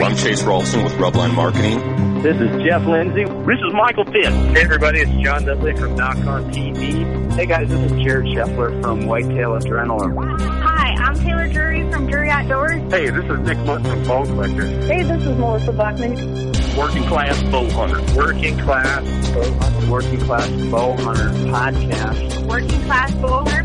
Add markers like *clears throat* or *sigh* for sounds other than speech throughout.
I'm Chase Rolfson with Rubline Marketing. This is Jeff Lindsay. This is Michael Pitt. Hey everybody, it's John Dudley from Nock On TV. Hey guys, this is Jared Scheffler from Whitetail Adrenaline. Hi, I'm Taylor Drury from Drury Outdoors. Hey, this is Nick Mundt from Bone Collector. Hey, this is Melissa Bachman. Working Class Bow Hunter. Working Class Bow Hunter. Working Class Bow Hunter Podcast. Working Class Bow Hunter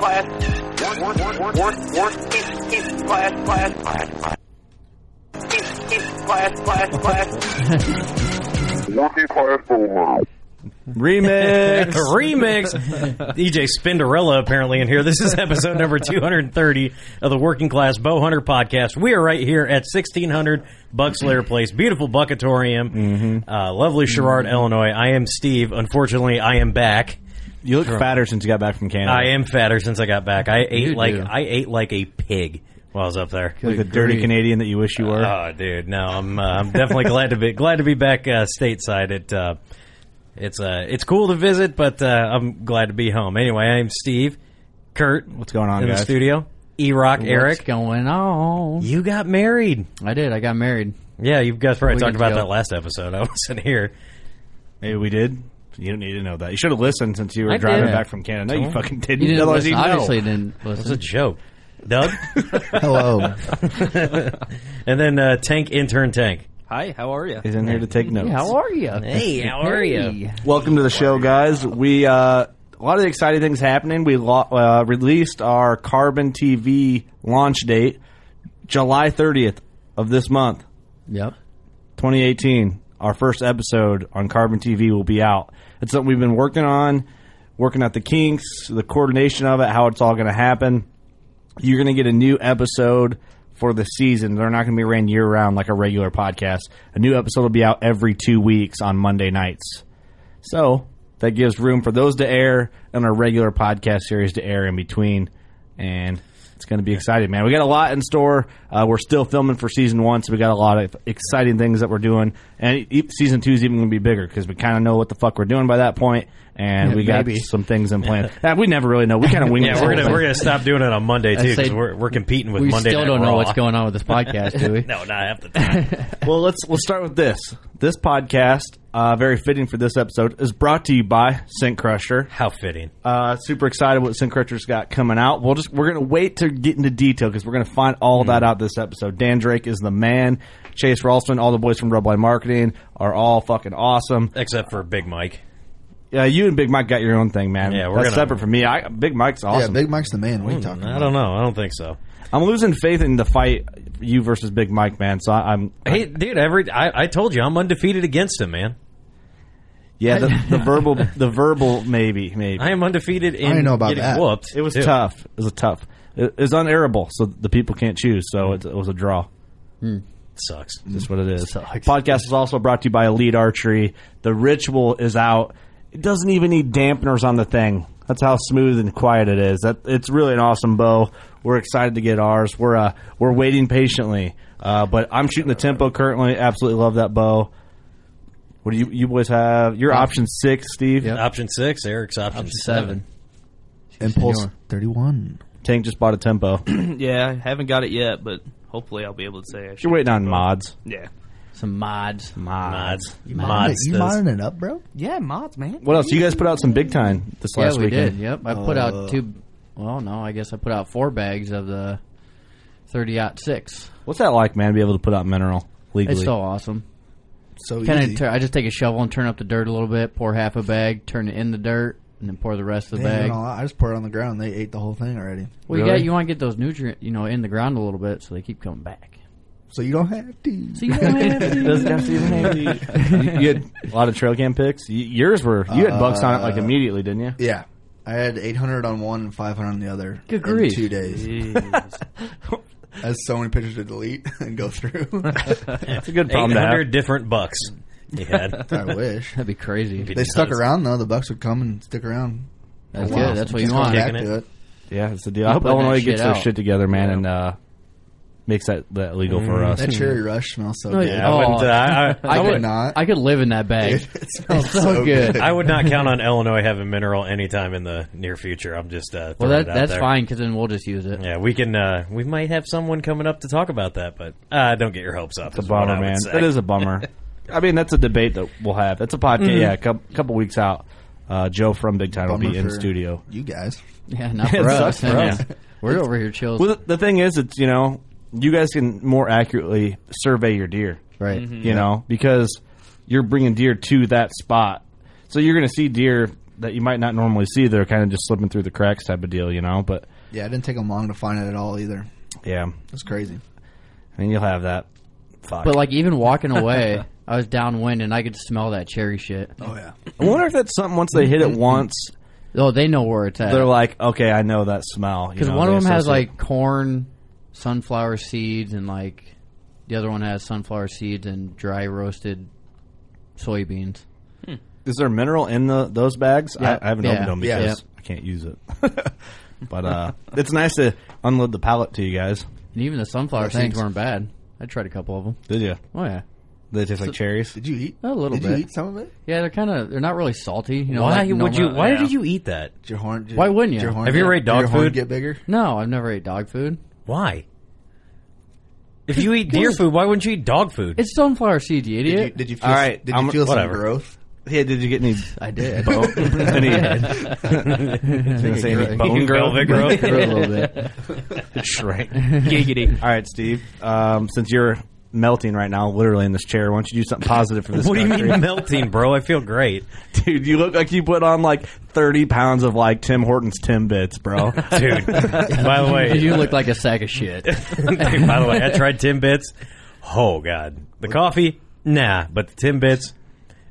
class. *laughs* Work, work, work, work, work, class, class, class. Class, class, class. Class Remix. *laughs* Remix. DJ Spinderella apparently in here. This is episode number *laughs* 230 of the Working Class Bow Hunter podcast. We are right here at 1600 Buckslayer Place. Beautiful Buckatorium. Uh, lovely Sherrard, Illinois. I am Steve. Unfortunately, I am back. You look fatter since you got back from Canada. I am fatter since I got back. I ate You like do. I ate like a pig while I was up there. like the dirty Canadian that you wish you were. Oh, dude, no, I'm uh, I'm definitely glad to be *laughs* glad to be back uh, stateside. It uh, it's uh, it's cool to visit, but uh, I'm glad to be home. Anyway, I'm Steve, Kurt. What's going on, in guys? the studio? E Rock, Eric. What's going on? You got married. I did. I got married. Yeah, you guys probably talked Weekends about ago. that last episode. *laughs* I wasn't here. Maybe we did. You don't need to know that. You should have listened since you were I driving did. back from Canada. No, you fucking didn't. You didn't Otherwise listen. you'd know. Obviously, didn't It was listen. a joke. Doug? *laughs* Hello. *laughs* and then uh, Tank Intern Tank. Hi, how are you? He's in here to take notes. Hey, how are you? Hey, how are you? Welcome to the show, guys. We uh, a lot of the exciting things happening. We lo- uh, released our Carbon TV launch date, July 30th of this month, Yep. 2018. Our first episode on Carbon TV will be out. It's something we've been working on, working out the kinks, the coordination of it, how it's all going to happen. You're going to get a new episode for the season. They're not going to be ran year round like a regular podcast. A new episode will be out every two weeks on Monday nights. So that gives room for those to air and our regular podcast series to air in between. And it's going to be exciting, man. We got a lot in store. Uh, we're still filming for season one, so we got a lot of exciting things that we're doing. And e- season two is even going to be bigger because we kind of know what the fuck we're doing by that point, and Yeah, we got maybe. some things in plan. *laughs* Yeah, we never really know. We kind of wing. yeah, we're gonna we're gonna stop doing it on Monday too because we're we're competing with we Monday. still don't know Raw. what's going on with this *laughs* podcast, do we? no, not half the time. *laughs* well, let's let's start with this. This podcast uh, very fitting for this episode, is brought to you by Scent Crusher. How fitting. Uh, super excited what Scent Crusher's got coming out. We'll just we're gonna wait to get into detail because we're gonna find all that out this episode. Dan Drake is the man. Chase Rolfson, all the boys from Rubline Marketing are all fucking awesome. Except for Big Mike. Yeah, you and Big Mike got your own thing, man. Yeah, we're That's gonna- separate from me. I Big Mike's awesome. Yeah, Big Mike's the man. What are you talking I about? don't know. I don't think so. I'm losing faith in the fight you versus Big Mike, man. So I, I'm Hey, dude, every I, I told you I'm undefeated against him, man. yeah the, the *laughs* verbal the verbal maybe maybe I am undefeated in didn't know about getting that. whooped. It was too. tough. It was a tough. It, it was unairable, so the people can't choose. So hmm. it, it was a draw. Hmm. Sucks. That's what it is. Podcast is also brought to you by Elite Archery. The ritual is out. It doesn't even need dampeners on the thing. That's how smooth and quiet it is. That it's really an awesome bow. We're excited to get ours. We're uh, we're waiting patiently. Uh, but I'm shooting the tempo currently. Absolutely love that bow. What do you you boys have? Your option six, Steve. Yep. Option six, Eric's option Seven. Impulse Senor. 31. Tank just bought a tempo. *clears throat* Yeah, haven't got it yet, but hopefully I'll be able to say I. You're waiting on mods. Yeah. Some mods. Mods. You Mods. you does- modding it up, bro? Yeah, mods, man. What else? You guys put out some big time this Yeah, last we weekend. did. Yep. I put out uh. two. Well, no, I guess I put out four bags of the 30 six. What's that like, man? To be able to put out mineral legally? It's so awesome. So Kind easy. of. I just take a shovel and turn up the dirt a little bit, pour half a bag, turn it in the dirt, and then pour the rest of the They ain't bag. doing all that. I just pour it on the ground. They ate the whole thing already. Well, you Really? got you want to get those nutrients, you know, in the ground a little bit, so they keep coming back. So you don't have to. So you don't have to. Doesn't have to even have to- you, you had a lot of trail cam picks. Y- Yours were you had bucks on it like immediately, didn't you? Yeah. I had 800 on one and 500 on the other. Good in grief. two days. I had so many pictures to delete *laughs* and go through. *laughs* It's a good problem to have. 800 different bucks he had. *laughs* I wish. That'd be crazy. They stuck around though. The Bucks would come and stick around. That's for a while. good. That's what Just you come want. Back Kicking to it. it. Yeah, it's the deal. I hope putting that Illinois shit gets their out. shit together, man, Yeah. and uh, makes that, that legal for us. That cherry rush smells so good. Yeah, I, wouldn't, uh, I, I, I, I could would, not. I could live in that bag. It, it smells *laughs* It's so good. I would not count on Illinois having mineral anytime in the near future. I'm just uh, well, throwing that it out that's there. fine because then we'll just use it. Yeah, we can. Uh, we might have someone coming up to talk about that, but uh, don't get your hopes up. It's a is what I bummer, man. say. That is a bummer. *laughs* I mean, that's a debate that we'll have. That's a podcast. Yeah, a couple, couple weeks out. Uh, Joe from Big Time will Bummer be in for studio. You guys. *laughs* Yeah, not It for sucks us. for Yeah. us. We're over here chills. Well, the, the thing is, it's you know, you guys can more accurately survey your deer. right. Mm-hmm. you know, because you're bringing deer to that spot. So you're going to see deer that you might not normally see. They're kind of just slipping through the cracks type of deal, you know. But Yeah, it didn't take them long to find it at all either. yeah, It's crazy. and you'll have that. Fuck. But like even walking away, *laughs* I was downwind and I could smell that cherry shit. Oh yeah. I wonder if that's something once they hit it once, Oh, they know where it's at. they're like, okay, I know that smell. Because one of they them has like corn, sunflower seeds, and like the other one has sunflower seeds and dry roasted soybeans. Is there mineral in the those bags? Yeah. I, I haven't Yeah. opened them Yeah. because I can't use it. *laughs* but uh, it's nice to unload the pallet to you guys. And even the sunflower seeds weren't bad. I tried a couple of them. Did you? Oh yeah, They taste like cherries. Did you eat? A little Did bit. you eat some of it? yeah. They're kind of they're not really salty. You know, why like would you? Why yeah. did you eat that? Did your horn? Did, Why wouldn't you? your horn Have you ever ate did your dog horn food? Get bigger. No, I've never ate dog food. Why? If you eat deer food, why wouldn't you eat dog food? It's sunflower seeds, you Did you, idiot. did you feel? All right, Did I'm- you feel some growth? Yeah, did you get any? I did. Bone? *laughs* any say any bone growth? Velvet growth? Grew a little bit. *laughs* Shrank. *laughs* Giggity. All right, Steve. Um, since you're melting right now, literally in this chair, why don't you do something positive for this? What do you mean melting, bro? I feel great, *laughs* dude? You look like you put on like thirty pounds of like Tim Hortons Timbits, bro. *laughs* dude. By the way, you look like a sack of shit. Dude, *laughs* by the way, I tried Timbits. Oh god, the coffee, nah, but the Timbits.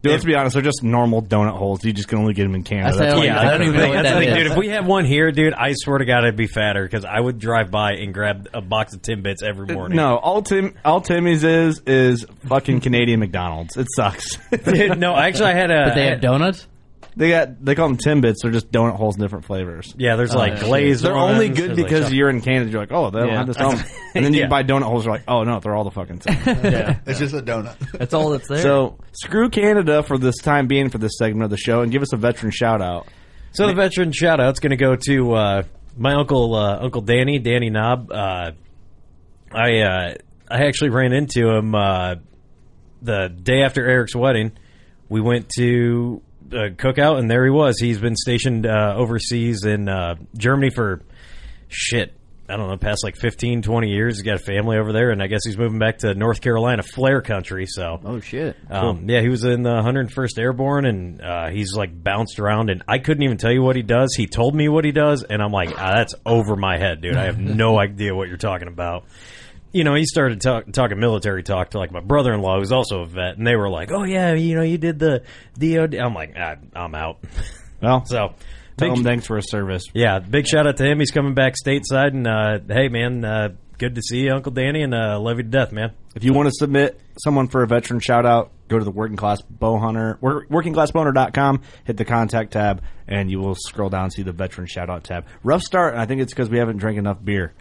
Dude, let's be honest, they're just normal donut holes. You just can only get them in Canada. That's why Yeah, I don't even know what That's the that thing, is. dude. If we have one here, dude, I swear to God, I'd be fatter because I would drive by and grab a box of Timbits every uh, morning. No, all Tim, all Timmy's is is fucking Canadian McDonald's. It sucks. *laughs* Dude, no. Actually, I had a. But they have donuts. They got they call them Timbits. They're just donut holes in different flavors. yeah, there's like yeah. glazed. They're ones, only good there's, because chocolate- you're in Canada. You're like, oh, they don't Yeah. have this problem. *laughs* And then you Yeah. buy donut holes. You're like, oh no, they're all the fucking same. *laughs* yeah. It's just a donut. *laughs* That's all that's there. So screw Canada for this time being for this segment of the show, and give us a veteran shout out. So the veteran shout out's going to go to uh, my uncle, uh, Uncle Danny, Danny Naab. Uh, I uh, I actually ran into him uh, the day after Eric's wedding. we went to a cookout, and there he was. He's been stationed uh, overseas in uh, Germany for shit. I don't know, past like 15, 20 years. He's got a family over there, and I guess he's moving back to North Carolina, Flair country. So, oh shit, um, yeah, he was in the 101st Airborne, and uh, he's like bounced around, and I couldn't even tell you what he does. He told me what he does, and I'm like, ah, that's over my head, dude. I have no *laughs* idea what you're talking about. You know, he started talk, talking military talk to like my brother-in-law, who's also a vet, and they were like, "Oh yeah, you know, you did the DoD." I'm like, ah, I'm out. *laughs* Well, so tell him thanks for his service. yeah, big shout out to him. He's coming back stateside, and uh, hey, man, uh, good to see you, Uncle Danny, and uh, love you to death, man. If you want to submit someone for a veteran shout out, go to the Working Class Bow Hunter, wor- workingclassbowhunter.com, hit the contact tab, and you will scroll down and see the veteran shout out tab. Rough start, and I think it's because we haven't drank enough beer.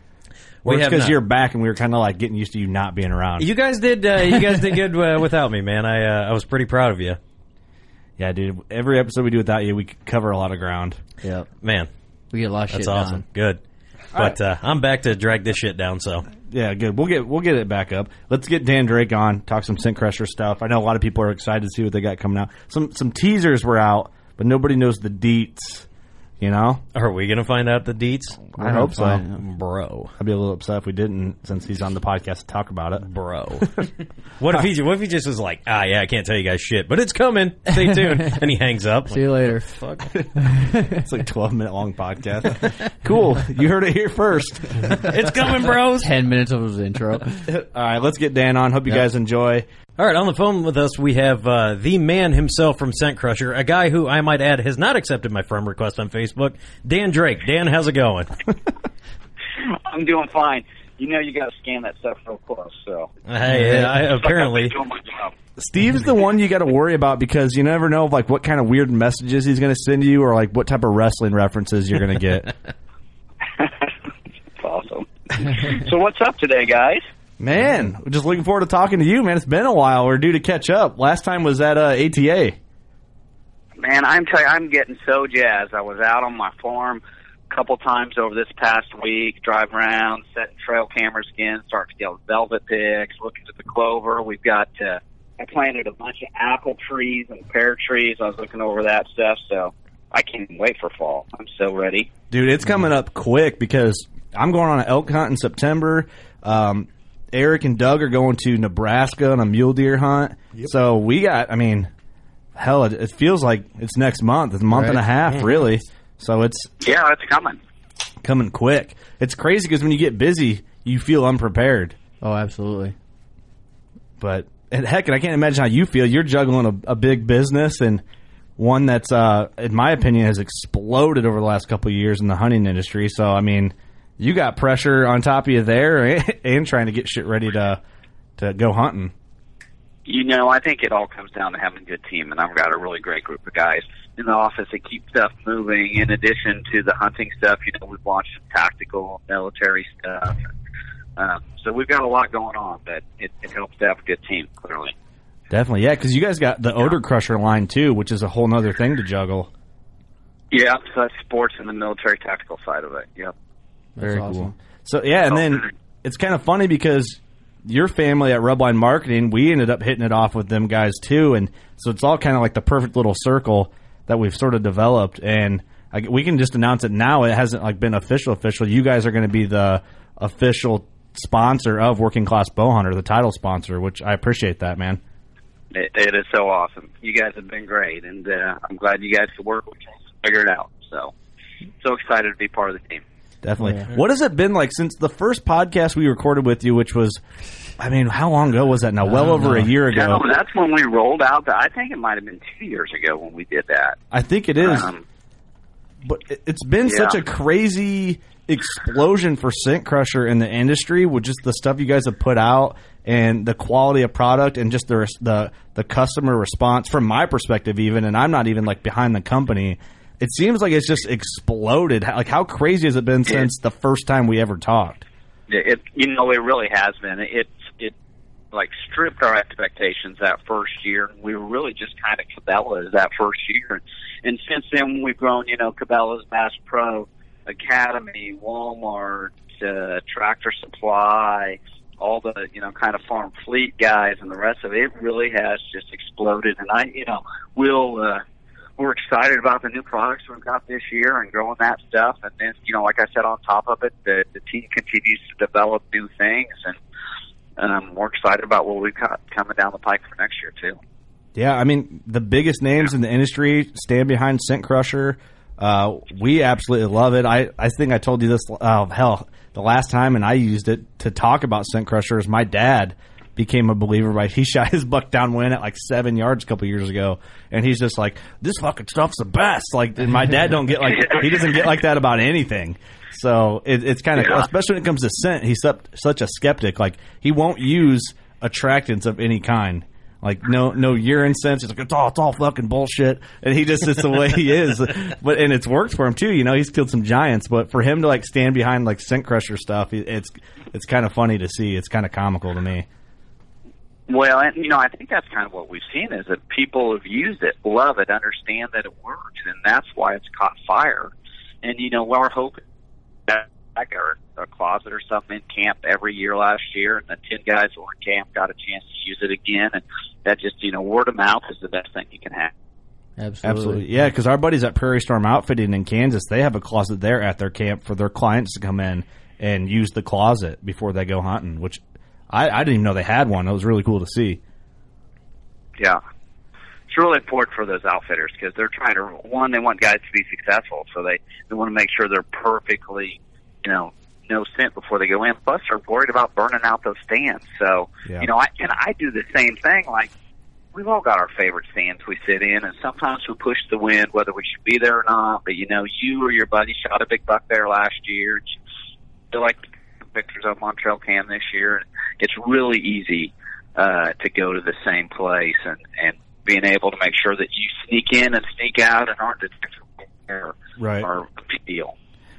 Or We it's because you're back and we were kind of like getting used to you not being around. You guys did, uh, you guys did good uh, without me, man. I uh, I was pretty proud of you. yeah, dude. Every episode we do without you, we cover a lot of ground. Yeah, Man, We get a lot of that's shit awesome. done. Good. But uh, I'm back to drag this shit down. So Yeah, good. We'll get we'll get it back up. Let's get Dan Drake on. Talk some Scent Crusher stuff. I know a lot of people are excited to see what they got coming out. Some some teasers were out, but nobody knows the deets. You know, are we gonna find out the deets? I hope so. bro. I'd be a little upset if we didn't, since he's on the podcast to talk about it, bro. *laughs* What if he what if he just was like, ah, yeah, I can't tell you guys shit, but it's coming. Stay tuned, *laughs* and he hangs up. See you later. Fuck. *laughs* it's like twelve minute long podcast. cool, you heard it here first. it's coming, bros. Ten minutes of his intro. All right, let's get Dan on. Hope you guys enjoy. All right, on the phone with us, we have uh, the man himself from Scent Crusher, a guy who I might add has not accepted my friend request on Facebook, Dan Drake. Dan, how's it going? *laughs* I'm doing fine. You know you got to scan that stuff real close. So Hey, I, apparently, doing my job. Steve's the one you got to worry about because you never know like what kind of weird messages he's going to send you or like what type of wrestling references you're going to get. *laughs* Awesome. so what's up today, guys? Man, just looking forward to talking to you, man. It's been a while. We're due to catch up. Last time was at uh, ATA. Man, I'm tell you, I'm getting so jazzed. I was out on my farm a couple times over this past week, drive around, setting trail cameras again, starting to get velvet picks, looking at the clover. We've got uh, I planted a bunch of apple trees and pear trees. I was looking over that stuff, so I can't wait for fall. I'm so ready. Dude, it's coming up quick because I'm going on an elk hunt in September. Um, Eric and Doug are going to Nebraska on a mule deer hunt. So we got, I mean, hell, it, it feels like it's next month. It's a month and a half, Yeah. really. So it's Yeah, it's coming. coming quick. It's crazy because when you get busy, you feel unprepared. Oh, absolutely. But and heck, and I can't imagine how you feel. You're juggling a, a big business and one that's, uh, in my opinion, has exploded over the last couple of years in the hunting industry. So I mean, you got pressure on top of you there, and, *laughs* and trying to get shit ready to to go hunting. You know, I think it all comes down to having a good team, and I've got a really great group of guys in the office that keep stuff moving. In addition to the hunting stuff, you know, we've launched some tactical military stuff. Uh, so we've got a lot going on, but it, it helps to have a good team, clearly. Definitely, yeah, because you guys got the odor crusher line too, which is a whole other thing to juggle. Yeah, so that's sports and the military tactical side of it. Yep. Very cool. So yeah, and then it's kind of funny because your family at Rubline Marketing, we ended up hitting it off with them guys too, and so it's all kind of like the perfect little circle that we've sort of developed, and I, we can just announce it now. It hasn't like been official. Official. You guys are going to be the official sponsor of Working Class Bow Hunter, the title sponsor, which I appreciate that, man. It, it is so awesome. You guys have been great, and uh, I'm glad you guys could work with us to figure it out. So, so excited to be part of the team. Definitely. What has it been like since the first podcast we recorded with you, which was, I mean, how long ago was that now? Well over a year ago. No, that's when we rolled out. The, I think it might have been two years ago when we did that. I think it is. Um, but it- it's been Yeah. such a crazy explosion for Scent Crusher in the industry with just the stuff you guys have put out and the quality of product and just the the the customer response from my perspective even and I'm not even like behind the company it seems like it's just exploded like how crazy has it been since the first time we ever talked It, it you know it really has been. It it like stripped our expectations that first year. We were really just kind of Cabela's that first year, and since then we've grown. You know, Cabela's, Bass Pro, Academy, Walmart, uh, Tractor Supply, all the you know kind of farm fleet guys, and the rest of it. It really has just exploded. And I, you know, we'll uh, we're excited about the new products we've got this year and growing that stuff. And then, you know, like I said, on top of it, the the team continues to develop new things, and um, we're excited about what we've got coming down the pike for next year too. Yeah, I mean the biggest names in the industry stand behind Scent Crusher. Uh, we absolutely love it. I, I think I told you this. Uh, hell, the last time, and I used it to talk about Scent Crusher. Is my dad became a believer by he shot his buck downwind at like seven yards a couple years ago, and he's just like, "This fucking stuff's the best." Like, my dad don't get like he doesn't get like that about anything. So it, it's kind of Yeah. especially when it comes to scent. He's such, such a skeptic. Like he won't use attractants of any kind. Like no no urine scents. He's like it's all it's all fucking bullshit, and he just it's the way he is. But and it's worked for him too. You know he's killed some giants, but for him to like stand behind like scent crusher stuff, it's it's kind of funny to see. It's kind of comical to me. Well, and you know, I think that's kind of what we've seen is that people have used it, love it, understand that it works, and that's why it's caught fire. And you know, our hope that I got a closet or something in camp every year last year, and the ten guys that were in camp got a chance to use it again, and that just you know, word of mouth is the best thing you can have. Absolutely. Absolutely, yeah. Because our buddies at Prairie Storm Outfitting in Kansas, they have a closet there at their camp for their clients to come in and use the closet before they go hunting. Which I, I didn't even know they had one. It was really cool to see. Yeah. It's really important for those outfitters because they're trying to one, they want guys to be successful, so they they want to make sure they're perfectly, you know, no scent before they go in. Plus, they're worried about burning out those stands. So, Yeah. you know, I and I do the same thing. Like we've all got our favorite stands we sit in, and sometimes we push the wind whether we should be there or not. But you know, you or your buddy shot a big buck there last year. and you Feel pictures of on trail cam this year. It's really easy uh, to go to the same place and and being able to make sure that you sneak in and sneak out and aren't detectable are, Right. are a big deal.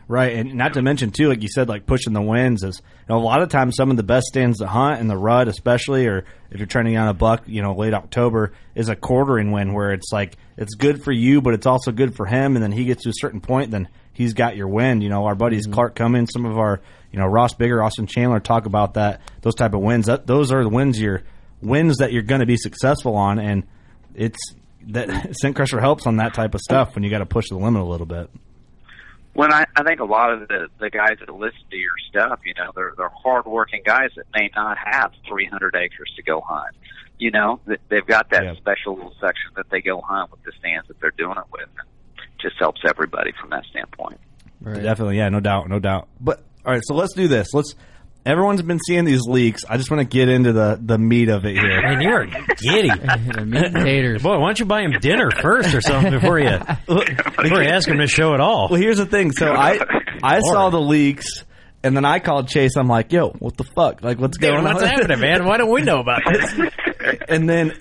Right, and not to mention too, like you said, like pushing the winds is you know, a lot of times some of the best stands to hunt in the rut, especially, or if you're training on a buck, you know, late October, is a quartering wind where it's like it's good for you, but it's also good for him, and then he gets to a certain point, then he's got your wind. You know, our buddies Clark Cummins, some of our, you know, Ross Bigger, Austin Chandler talk about that. Those type of winds, that those are the winds you're wins that you're going to be successful on, and it's that *laughs* scent crusher helps on that type of stuff when you got to push the limit a little bit. When I, I think a lot of the the guys that listen to your stuff, you know, they're they're hardworking guys that may not have 300 acres to go hunt. You know, they've got that special little section that they go hunt with the stands that they're doing it with. It Just helps everybody from that standpoint. Definitely, yeah, no doubt, no doubt. But all right, so let's do this. Let's. Everyone's been seeing these leaks. I just want to get into the the meat of it here. Man, you are giddy. *laughs* the meat and taters. Boy, why don't you buy him dinner first or something before you before you ask him to show it all? Well, here's the thing. So I I saw the leaks, and then I called Chase. I'm like, "Yo, what the fuck? Like, what's Dude, going what's on? What's happening, man? Why don't we know about this? *laughs* and then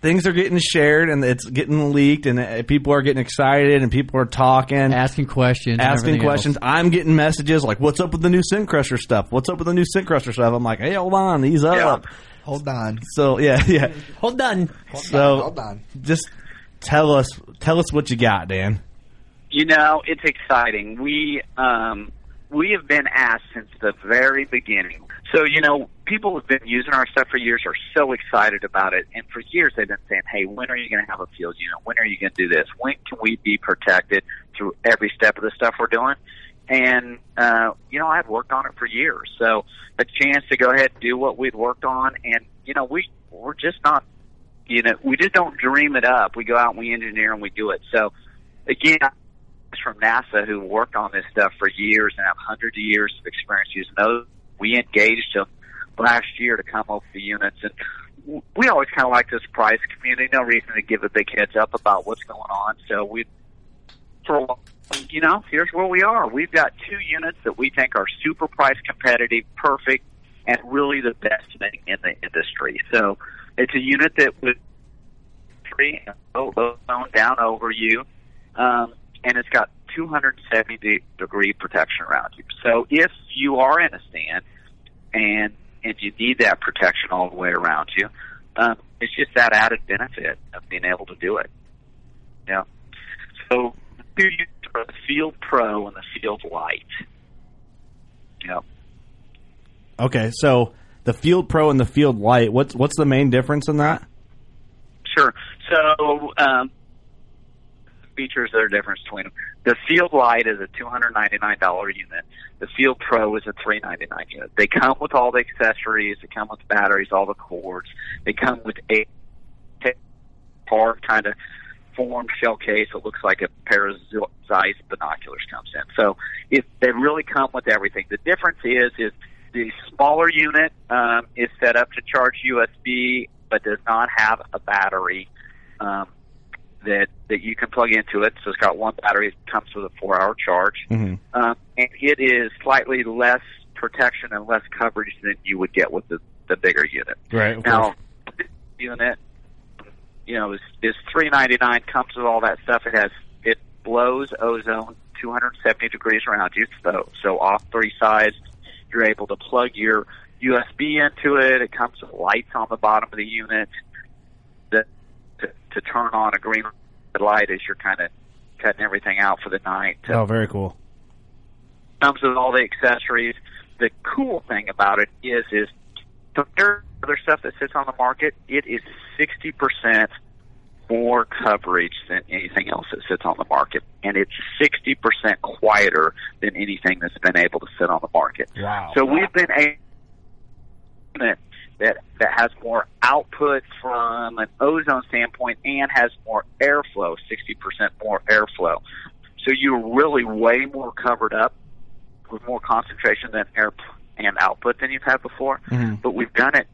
things are getting shared, and it's getting leaked, and uh, people are getting excited, and people are talking, asking questions, asking everything questions. I'm getting messages like, "What's up with the new Scent Crusher stuff? What's up with the new Scent Crusher stuff?" I'm like, "Hey, hold on, ease up." Hold on. So yeah, *laughs* yeah. Hold on. So Hold on. just tell us tell us what you got, Dan. You know, it's exciting. We um, we have been asked since the very beginning. So you know, people who've been using our stuff for years, are so excited about it, and for years they've been saying, "Hey, when are you going to have a field unit? When are you going to do this? When can we be protected through every step of the stuff we're doing?" And uh, you know, I've worked on it for years, so a chance to go ahead and do what we'd worked on, and you know, we we're just not you know, we just don't dream it up. We go out and we engineer and we do it. So, again, from NASA who worked on this stuff for years and have hundreds of years of experience using those. We engaged them last year to come with the units, and we always kind of like to surprise the community. No reason to give a big heads up about what's going on. So we, for you know, here's where we are. We've got two units that we think are super price competitive, perfect, and really the best thing in the industry. So it's a unit that would free low zone down over you, um, and it's got 270 degree protection around you. So if you are in a stand and and you need that protection all the way around you, um, it's just that added benefit of being able to do it. Yeah. So units are the Field Pro and the Field Light. Yeah. Okay, so the Field Pro and the Field Light. What's what's the main difference in that? Sure. So, um, features that are different between them. The Field Light is a $299 unit. The Field Pro is a 399 unit. They come with all the accessories. They come with batteries, all the cords. They come with a hard kind of formed shell case. It looks like a pair of Zeiss binoculars comes in. So it, they really come with everything. The difference is, is the smaller unit um, is set up to charge USB, but does not have a battery um, that that you can plug into it. So it's got one battery. It comes with a four-hour charge, Mm-hmm. um, and it is slightly less protection and less coverage than you would get with the the bigger unit. Right. Now, this unit, you know, is is three ninety nine. Comes with all that stuff. It has it blows ozone two hundred seventy degrees around you. So so off three sides, you're able to plug your USB into it. It comes with lights on the bottom of the unit to, to turn on a green light as you're kind of cutting everything out for the night. Oh, very cool. comes with all the accessories. The cool thing about it is, is compared to other stuff that sits on the market, it is sixty percent more coverage than anything else that sits on the market, and it's sixty percent quieter than anything that's been able to sit on the market. Wow. So we've been a unit that that has more output from an ozone standpoint and has more airflow, sixty percent more airflow. So you're really way more covered up with more concentration than air and output than you've had before. Mhm. But we've done it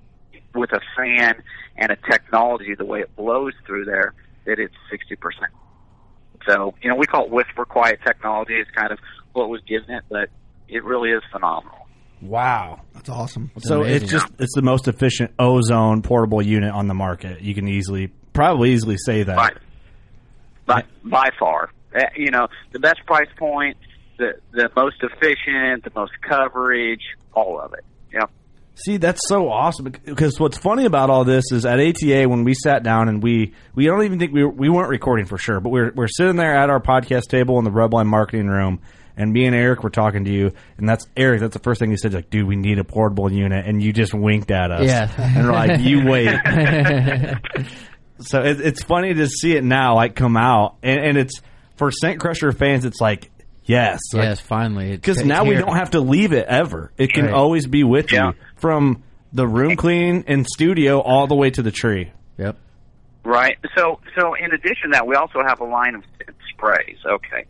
with a fan and a technology, the way it blows through there, that it's sixty percent. So you know, we call it whisper quiet technology. It's kind of what was given it, but it really is phenomenal. Wow. That's awesome. so it's just it's the most efficient ozone portable unit on the market. You can easily probably easily say that. Right. By, by far, Uh, you know, the best price point, the the most efficient, the most coverage, all of it. Yep. See, that's so awesome because what's funny about all this is at ATA when we sat down and we we don't even think we were, we weren't recording for sure, but we we're we're sitting there at our podcast table in the Rubline marketing room, and me and Eric were talking to you, and that's Eric. That's the first thing he said, like, "Dude, we need a portable unit," and you just winked at us, Yeah. and we're like, "You wait." *laughs* so it, it's funny to see it now, like come out, and, and it's for Scent Crusher fans. It's like. Yes, Yes, finally. Because it's now we don't have to leave it ever. It can Right. always be with Yeah. you from the room clean and studio all the way to the tree. Yep. Right. So, so in addition to that, we also have a line of sprays. Okay.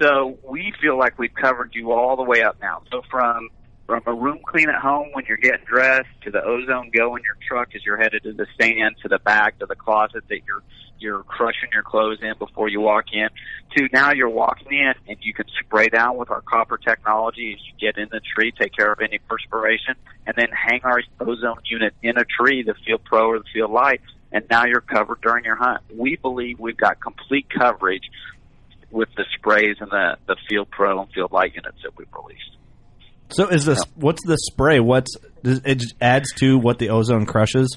So we feel like we've covered you all the way up now. So from from a room clean at home when you're getting dressed to the ozone go in your truck as you're headed to the stand to the back to the closet that you're you're crushing your clothes in before you walk in to now you're walking in and you can spray down with our copper technology as you get in the tree, take care of any perspiration, and then hang our ozone unit in a tree, the Field Pro or the Field Light, and now you're covered during your hunt. We believe we've got complete coverage with the sprays and the, the Field Pro and Field Light units that we've released. So is this what's the spray? What's it adds to what the ozone crushes?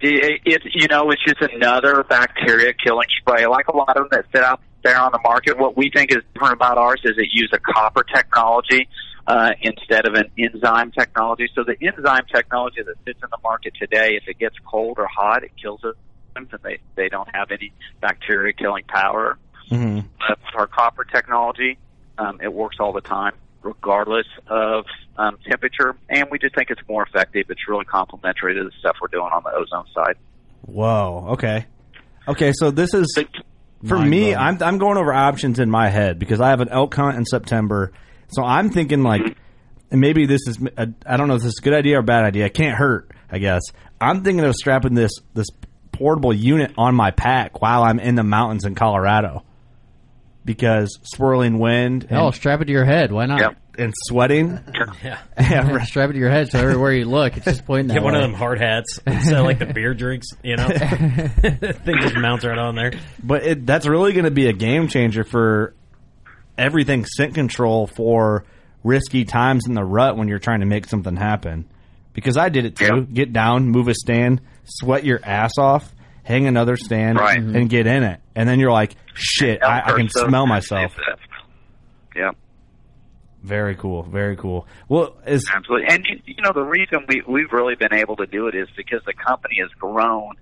It, it you know it's just another bacteria killing spray. Like a lot of them that sit out there on the market, what we think is different about ours is it uses a copper technology uh, instead of an enzyme technology. So the enzyme technology that sits in the market today, if it gets cold or hot, it kills it, and they they don't have any bacteria killing power. Mm-hmm. But with our copper technology, um, it works all the time, regardless of um, temperature, and we just think it's more effective. It's really complementary to the stuff we're doing on the ozone side. Whoa. Okay. Okay. So this is for me. I'm I'm going over options in my head because I have an elk hunt in September. So I'm thinking like, and maybe this is I I don't know if this is a good idea or a bad idea. It can't hurt. I guess I'm thinking of strapping this this portable unit on my pack while I'm in the mountains in Colorado because swirling wind. And, Oh, strap it to your head. Why not? And sweating. *laughs* Yeah. *laughs* strap it to your head so everywhere you look, it's just pointing that Get one way. of them hard hats instead of like the beer drinks, you know? *laughs* Thing just mounts right on there. But it, that's really going to be a game changer for everything scent control for risky times in the rut when you're trying to make something happen. Because I did it too. Get down, move a stand, sweat your ass off, hang another stand, Right. and get in it. And then you're like, shit, I, I can smell myself. Yeah, Very cool. Very cool. Well, is absolutely. And you, you know, the reason we we've really been able to do it is because the company has grown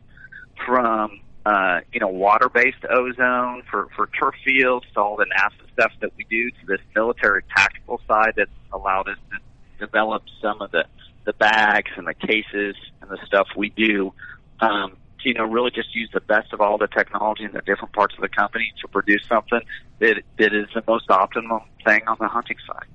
from uh, you know water-based ozone for for turf fields to all the NASA stuff that we do to this military tactical side that's allowed us to develop some of the the bags and the cases and the stuff we do. Um, to, you know, really just use the best of all the technology in the different parts of the company to produce something that that is the most optimal thing on the hunting side.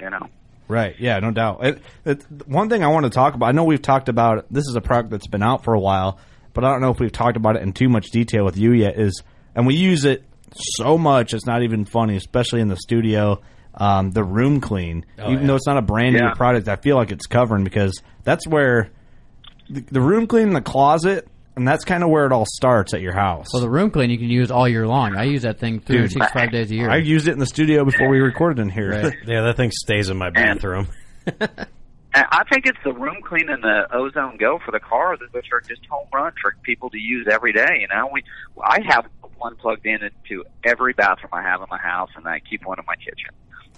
You know. Right. Yeah, no doubt. It, it, one thing I want to talk about, I know we've talked about this is a product that's been out for a while, but I don't know if we've talked about it in too much detail with you yet. Is and we use it so much, it's not even funny, especially in the studio. Um, the room clean, Oh, even yeah. though it's not a brand new product, I feel like it's covering because that's where the, the room clean in the closet, and that's kind of where it all starts at your house. Well, the room clean you can use all year long. I use that thing 365 days a year. I used it in the studio before we recorded in here. Right. *laughs* Yeah, that thing stays in my bathroom. *laughs* And I think it's the room clean and the ozone go for the cars, which are just home run for people to use every day. You know, we I have one plugged in into every bathroom I have in my house, and I keep one in my kitchen.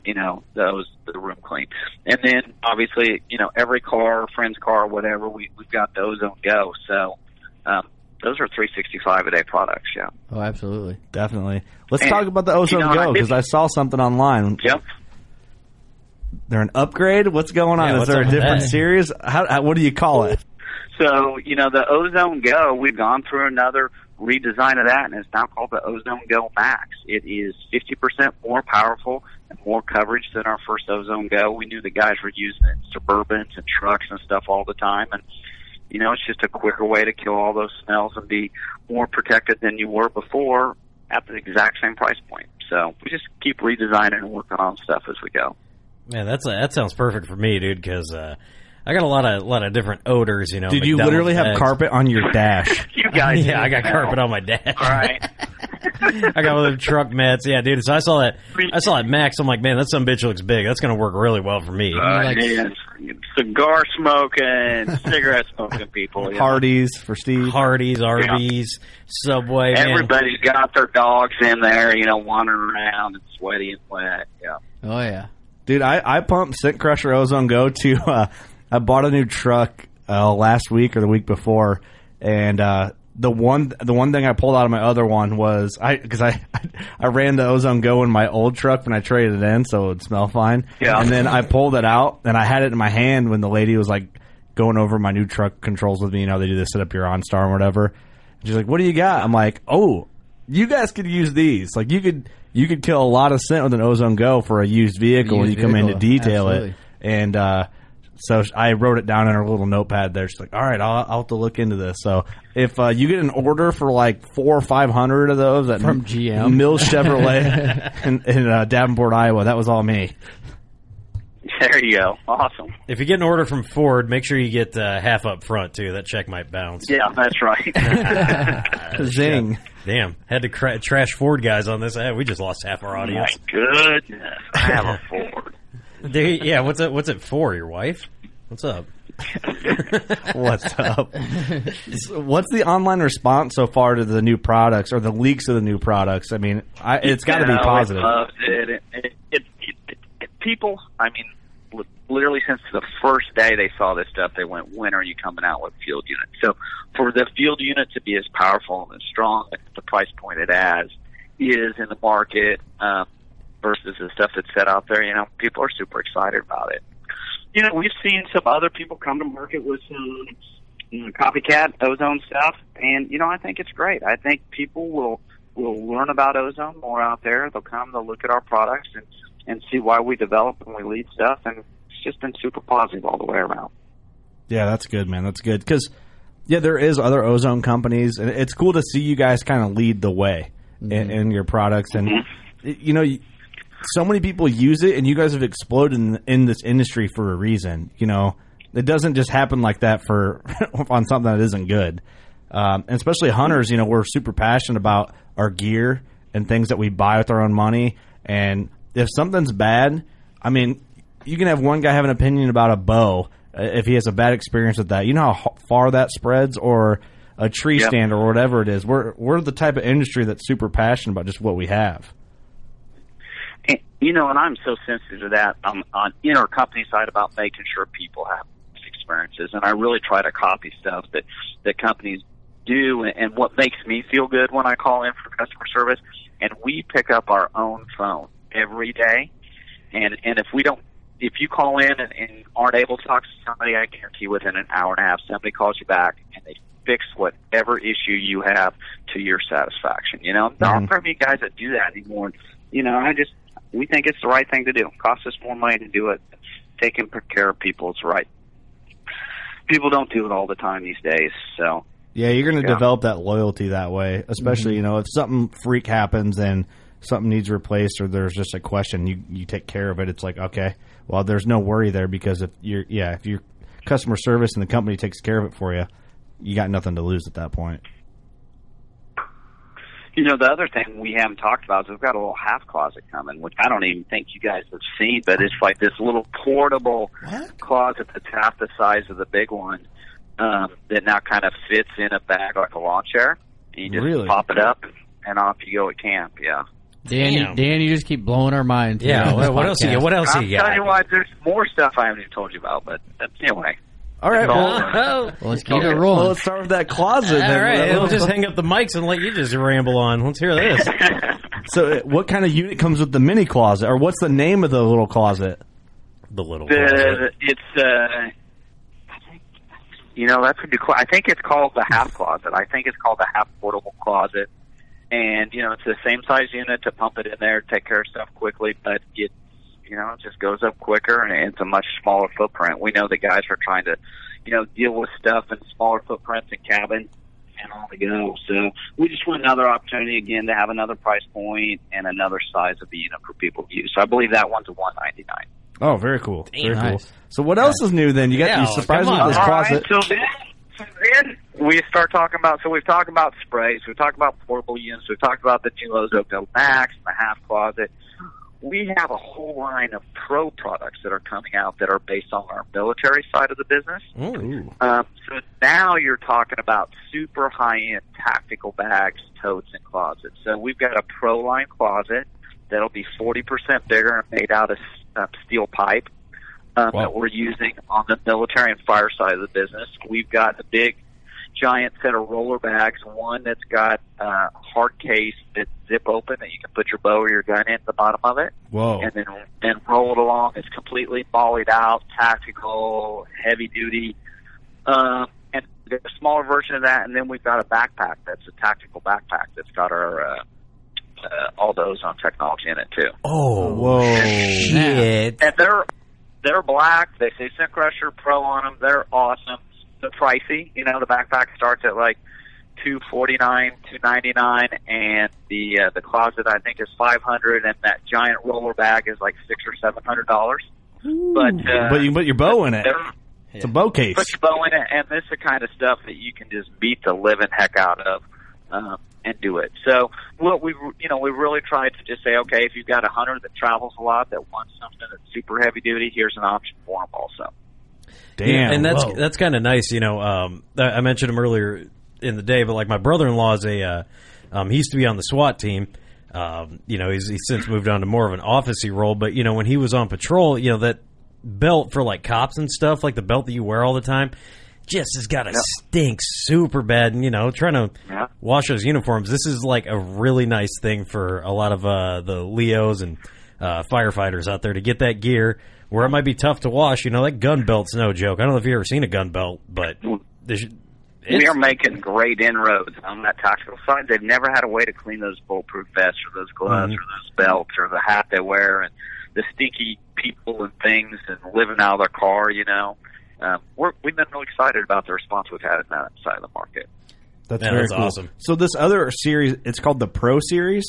You know, those the room clean, and then obviously, you know, every car, friend's car, whatever, we we've got the ozone go. So um, those are 365 a day products. Yeah. Oh, absolutely. Definitely. Let's And, talk about the Ozone you know, Go because did- I saw something online. Yep. They're an upgrade. What's going on? Yeah, Is there a different that? series? How, how, what do you call it? So, you know, the Ozone Go, we've gone through another redesign of that, and it's now called the Ozone Go Max. It is 50% more powerful and more coverage than our first Ozone Go. We knew the guys were using it in Suburbans and trucks and stuff all the time, and, you know, it's just a quicker way to kill all those smells and be more protected than you were before at the exact same price point. So we just keep redesigning and working on stuff as we go. Man, that's a, that sounds perfect for me, dude. Because uh, I got a lot of lot of different odors. You know, Did you literally have bags. carpet on your *laughs* dash? You guys, yeah, I got carpet on my dash. Right. *laughs* I got one of them truck mats. Yeah, dude. So I saw that. I saw that Max. I'm like, man, that some bitch looks big. That's gonna work really well for me. Uh, yeah, cigar smoking, *laughs* cigarette smoking people. you know. Hardee's for Steve. Hardee's, Arby's, Subway. Man. Everybody's got their dogs in there, you know, wandering around and sweaty and wet. Yeah. Oh yeah. Dude, I, I pumped Scent Crusher Ozone Go to. Uh, I bought a new truck uh, last week or the week before, and uh, the one the one thing I pulled out of my other one was I because I *laughs* I ran the Ozone Go in my old truck when I traded it in, so it would smell fine. Yeah. And then I pulled it out, and I had it in my hand when the lady was like going over my new truck controls with me. You know, they do this set up your OnStar or whatever. And she's like, "What do you got?" I'm like, "Oh, you guys could use these. Like you could you could kill a lot of scent with an Ozone Go for a used vehicle when you Used come in to detail absolutely. it." And uh, so I wrote it down in her little notepad there. She's like, "All right, I'll, I'll have to look into this." So if uh, you get an order for like four or five hundred of those at From GM. Mills Chevrolet *laughs* in, in uh, Davenport, Iowa, that was all me. There you go. Awesome. If you get an order from Ford, make sure you get uh, half up front too. That check might bounce. Yeah, that's right. *laughs* *laughs* Zing. Damn, had to cra- trash Ford guys on this. Eh, we just lost half our audience. My goodness, I have a Ford. They- yeah, what's it? What's it for? Your wife? What's up? *laughs* What's up? What's the online response so far to the new products or the leaks of the new products? I mean, I, it's got to be positive. It loves it. It, it, it, it, it. People, I mean, literally since the first day they saw this stuff, they went, "When are you coming out with field unit?" So, for the field unit to be as powerful and as strong at the price point it has is in the market um, versus the stuff that's set out there, you know, people are super excited about it. You know, we've seen some other people come to market with some you know, copycat ozone stuff, and you know, I think it's great. I think people will will learn about ozone more out there. They'll come, they'll look at our products and and see why we develop and we lead stuff, and it's just been super positive all the way around. Yeah, that's good, man. That's good because yeah, there is other ozone companies, and it's cool to see you guys kind of lead the way in, mm-hmm. in your products. And mm-hmm. you know, so many people use it, and you guys have exploded in, in this industry for a reason. You know, it doesn't just happen like that for *laughs* on something that isn't good. Um, and especially hunters, you know, we're super passionate about our gear and things that we buy with our own money. And if something's bad, I mean, you can have one guy have an opinion about a bow uh, if he has a bad experience with that. You know how far that spreads, or a tree Yep. stand, or whatever it is. We're we're the type of industry that's super passionate about just what we have. And, you know, and I'm so sensitive to that um, on in our company side about making sure people have experiences, and I really try to copy stuff that that companies do and and what makes me feel good when I call in for customer service. And we pick up our own phone every day. And and if we don't, if you call in and, and aren't able to talk to somebody, I guarantee within an hour and a half somebody calls you back and they fix whatever issue you have to your satisfaction. You know, there aren't very many guys that do that anymore. You know, I just we think it's the right thing to do. It costs us more money to do it. Taking care of people is right. People don't do it all the time these days, so Yeah, you're going to Yeah. develop that loyalty that way, especially Mhm. you know if something freak happens and something needs replaced or there's just a question, you you take care of it. It's like okay, well there's no worry there because if you're yeah if your customer service and the company takes care of it for you, you got nothing to lose at that point. You know, the other thing we haven't talked about is we've got a little half closet coming, which I don't even think you guys have seen, but it's like this little portable closet that's half the size of the big one um, that now kind of fits in a bag like a lawn chair. And you just Really? pop it up and off you go at camp. Yeah. Dan, you, Dan, you just keep blowing our minds. Yeah, *laughs* what- what else you What else I'm telling you what, there's more stuff I haven't even told you about, but anyway. All right, well, *laughs* Well, let's keep it rolling. Well, let's start with that closet. All then. right, Well, we'll just hang up the mics and let you just ramble on. Let's hear this. *laughs* So, uh, what kind of unit comes with the mini closet, or what's the name of the little closet? The little The, it's uh, you know that's a good. I think it's called the half closet. I think it's called the half portable closet, and you know it's the same size unit to pump it in there, take care of stuff quickly, but it you know it just goes up quicker and it's a much smaller footprint. We know the guys are trying to you know deal with stuff in smaller footprints and cabins and all to go. So we just want another opportunity again to have another price point and another size of the unit for people to use. So I believe that one's a one ninety nine. Oh, very cool. Very Nice. cool. So, what else is new then? You got Yeah, you surprised come with this All closet. right, so then, so then we start talking about. So we've talked about sprays. We've talked about portable units. We've talked about the new Ozone Go Max and the half closet. We have a whole line of pro products that are coming out that are based on our military side of the business. Um, so now you're talking about super high end tactical bags, totes, and closets. So we've got a pro line closet that'll be 40% bigger and made out of uh, steel pipe um, that we're using on the military and fire side of the business. We've got a big giant set of roller bags, one that's got uh, hard case that zip open that you can put your bow or your gun in the bottom of it Whoa. and then and roll it along. It's completely volleyed out, tactical, heavy duty. Um, and there's a smaller version of that, and then we've got a backpack that's a tactical backpack that's got our uh, uh, all the ozone technology in it too. Oh, whoa, shit! And they're they're black. They say Scent Crusher Pro on them. They're awesome. They're pricey. You know, the backpack starts at like two forty nine, two ninety nine, and the uh, the closet I think is five hundred, and that giant roller bag is like six or seven hundred dollars. But uh, but you can put your bow in it. It's a bow case. put your bow in it, and this is the kind of stuff that you can just beat the living heck out of um, and do it. So, what we you know we really tried to just say, okay, if you've got a hunter that travels a lot that wants something that's super heavy duty, here's an option for them also. Yeah, and that's that's kind of nice. You know, um, I I mentioned him earlier in the day, but like my brother-in-law is a uh, um, he used to be on the SWAT team. Um, you know, he's, he's since moved on to more of an officey role. But you know, when he was on patrol, you know that belt for like cops and stuff, like the belt that you wear all the time, just has got to stink super bad. And you know, trying to wash those uniforms. This is like a really nice thing for a lot of uh, the LEOs and uh, firefighters out there to get that gear where it might be tough to wash. You know, that gun belt's no joke. I don't know if you've ever seen a gun belt, but there's, we are making great inroads on that tactical side. They've never had a way to clean those bulletproof vests or those gloves Mhm. or those belts or the hat they wear and the stinky people and things and living out of their car. You know, um, we're, we've been really excited about the response we've had in that side of the market. That's Yeah, very that's cool. awesome. So this other series, it's called the Pro Series.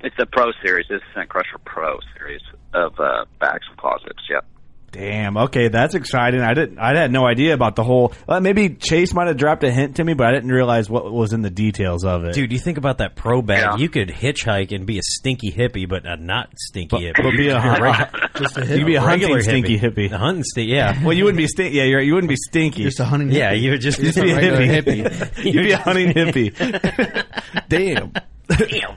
It's the Pro Series. This is Scent Crusher Pro Series of uh, bags and closets. Yep. Damn. Okay, that's exciting. I didn't. I had no idea about the whole. Uh, maybe Chase might have dropped a hint to me, but I didn't realize what was in the details of it. dude. You think about that pro bag. You could hitchhike and be a stinky hippie, but a not stinky hippie. but be a *laughs* hun- Just *laughs* You could be a hunting stinky hippie. A hunting stinky. Yeah. Well, you wouldn't be stinky. Yeah, you're, you wouldn't be stinky. Just a hunting Yeah, hippie. you would just, You'd be a hippie. hippie. *laughs* You'd be a hunting hippie. Damn. Damn.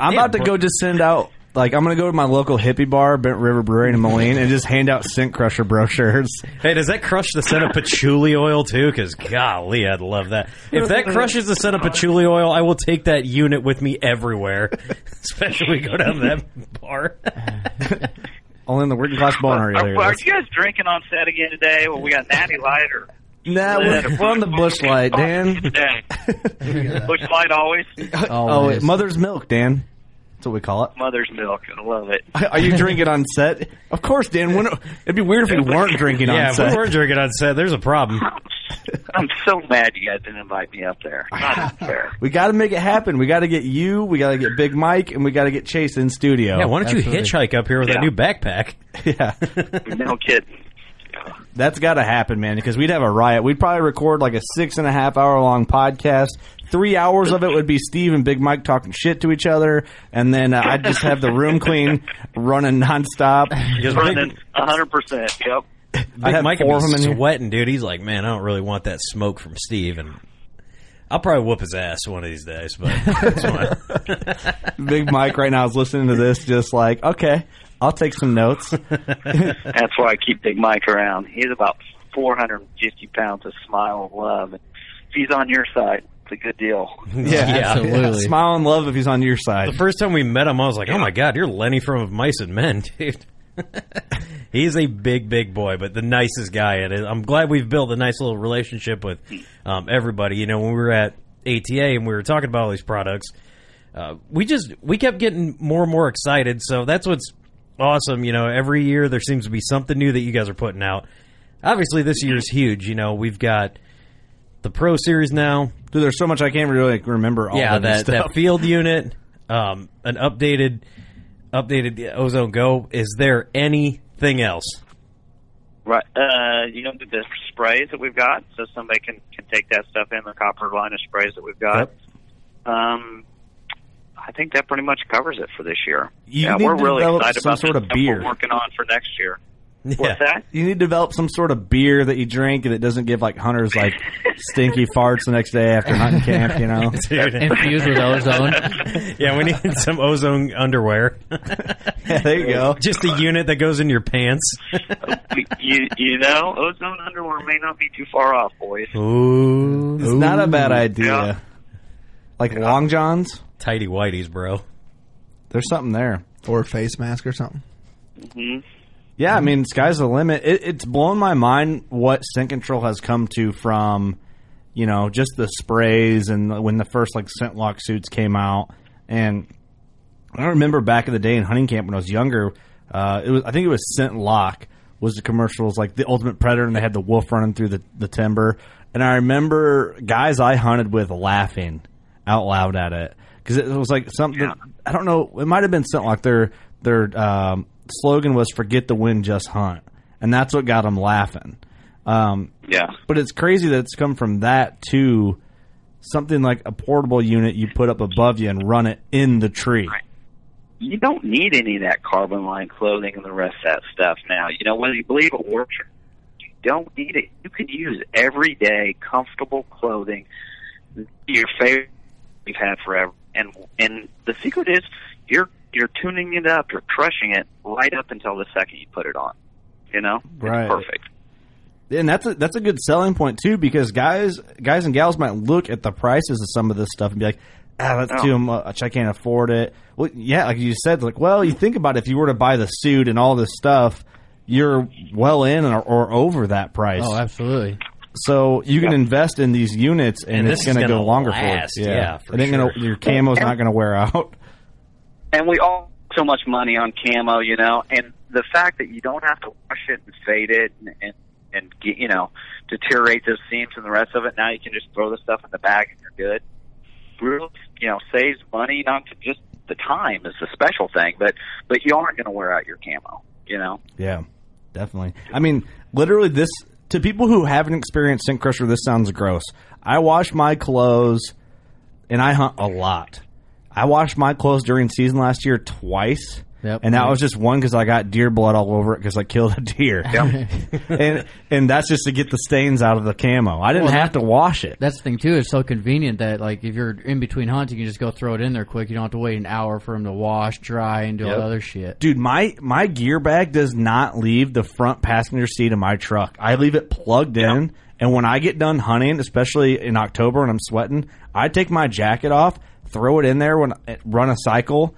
I'm about to go just send out like I'm gonna go to my local hippie bar, Bent River Brewing in Moline, and just hand out Scent Crusher brochures. Hey, does that crush the scent of patchouli oil too? Because golly, I'd love that. If that crushes the scent of patchouli oil, I will take that unit with me everywhere. *laughs* Especially we go down to that bar. *laughs* Only in the working class bar Are, area. are you guys drinking on set again today? Well, we got Natty Light or Nah, we're, we're on the Busch Light, Dan. Busch Light *laughs* always. Oh, wait, mother's milk, Dan. That's what we call it. Mother's milk. I love it. *laughs* Are you drinking on set? Of course, Dan. When, it'd be weird if we weren't drinking yeah, on if set. we weren't drinking on set, there's a problem. *laughs* I'm so mad you guys didn't invite me up there. Not fair. *laughs* We got to make it happen. We got to get you. We got to get Big Mike, and we got to get Chase in studio. Yeah, why don't you hitchhike up here with that new backpack? Yeah, No kidding. that's got to happen, man. Because we'd have a riot. We'd probably record like a six and a half hour long podcast. Three hours of it would be Steve and Big Mike talking shit to each other, and then uh, I'd just have the room clean, running nonstop. Just running 100%. Yep. I Big have Mike four would of be them in here. sweating, dude. He's like, man, I don't really want that smoke from Steve, and I'll probably whoop his ass one of these days. But. *laughs* Big Mike right now is listening to this, just like, okay, I'll take some notes. *laughs* That's why I keep Big Mike around. He's about 450 pounds of smile of love. And if he's on your side, it's a good deal. *laughs* yeah, absolutely. *laughs* Smile and love if he's on your side. The first time we met him, I was like, "Oh my god, you're Lennie from Mice and Men, *laughs* dude." He's a big, big boy, but the nicest guy. And I'm glad we've built a nice little relationship with um, everybody. You know, when we were at ATA and we were talking about all these products, uh, we just we kept getting more and more excited. So that's what's awesome. You know, every year there seems to be something new that you guys are putting out. Obviously, this year's huge. You know, we've got the Pro Series now. Dude, there's so much I can't really remember. All yeah, of that stuff. that field unit, um, an updated updated Ozone Go. Is there anything else? Right. Uh, you know the sprays that we've got, so somebody can can take that stuff in the copper line of sprays that we've got. Um, I think that pretty much covers it for this year. You yeah, need we're to really develop excited some about sort of stuff beer. we're working on for next year. What's that? You need to develop some sort of beer that you drink and it doesn't give like hunters like stinky *laughs* farts the next day after hunting camp. You know, *laughs* Dude. Infused with ozone. *laughs* yeah, we need some ozone underwear. Yeah, there you go. Just a unit that goes in your pants. you you know, ozone underwear may not be too far off, boys. Ooh, It's not a bad idea. Yeah. Like long johns, tighty whities, bro. there's something there. Or a face mask or something. hmm Yeah, I mean, sky's the limit. It, it's blown my mind what scent control has come to from, you know, just the sprays and when the first like ScentLok suits came out. And I remember back in the day in hunting camp when I was younger, uh, it was I think it was ScentLok was the commercials like the Ultimate Predator and they had the wolf running through the the timber. And I remember guys I hunted with laughing out loud at it because it was like something I don't know. It might have been ScentLok. Their their um, slogan was "Forget the wind, just hunt," and that's what got them laughing. Um, Yeah. but it's crazy that it's come from that to something like a portable unit you put up above you and run it in the tree. You don't need any of that carbon line clothing and the rest of that stuff now. You know, whether you believe it works or you don't need it. You can use everyday comfortable clothing, your favorite you've had forever. And and the secret is you're you're tuning it up, you're crushing it right up until the second you put it on. You know? Right. It's perfect. And that's a, that's a good selling point too, because guys guys and gals might look at the prices of some of this stuff and be like, ah, that's Oh. too much. I can't afford it. Well, yeah, like you said, like, well, you think about it, if you were to buy the suit and all this stuff, you're well in or, or over that price. Oh, absolutely. So you can invest in these units, and, And it's going to go longer last, for you. yeah, for it ain't gonna, your camo's not going to wear out. And we all so much money on camo, you know, and the fact that you don't have to wash it and fade it and and, and get, you know deteriorate those seams and the rest of it. Now you can just throw the stuff in the bag and you're good. Really, you know, saves money. Not to just the time is the special thing, but but you aren't going to wear out your camo. You know, Yeah, definitely. I mean, literally, this to people who haven't experienced Scent Crusher, this sounds gross. I wash my clothes, and I hunt a lot. I washed my clothes during season last year twice, Yep. and that was just one because I got deer blood all over it because I killed a deer. *laughs* and and that's just to get the stains out of the camo. I didn't Well, have to wash it. That's the thing too. It's so convenient that like if you're in between hunts, you can just go throw it in there quick. You don't have to wait an hour for them to wash, dry, and do all Yep. the other shit. Dude, my my gear bag does not leave the front passenger seat of my truck. I leave it plugged in, and when I get done hunting, especially in October and I'm sweating, I take my jacket off, throw it in there when I run a cycle,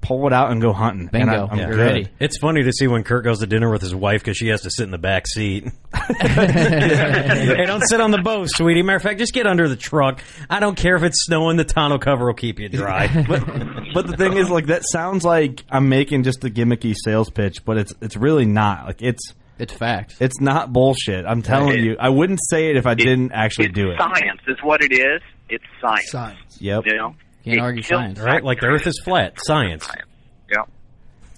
pull it out, and go hunting. And I, I'm good. It's funny to see when Kurt goes to dinner with his wife because she has to sit in the back seat. *laughs* *laughs* hey, don't sit on the bow, sweetie. Matter of fact, just get under the truck. I don't care if it's snowing. The tonneau cover will keep you dry. *laughs* but, but the thing is, like that sounds like I'm making just a gimmicky sales pitch, but it's it's really not. Like it's it's facts. It's not bullshit. I'm telling It- you. I wouldn't say it if I didn't actually do it. Science is what it is. It's science. Science. Yep. You know? Can't It argue science. right? Like the Earth is flat. Science. Yeah.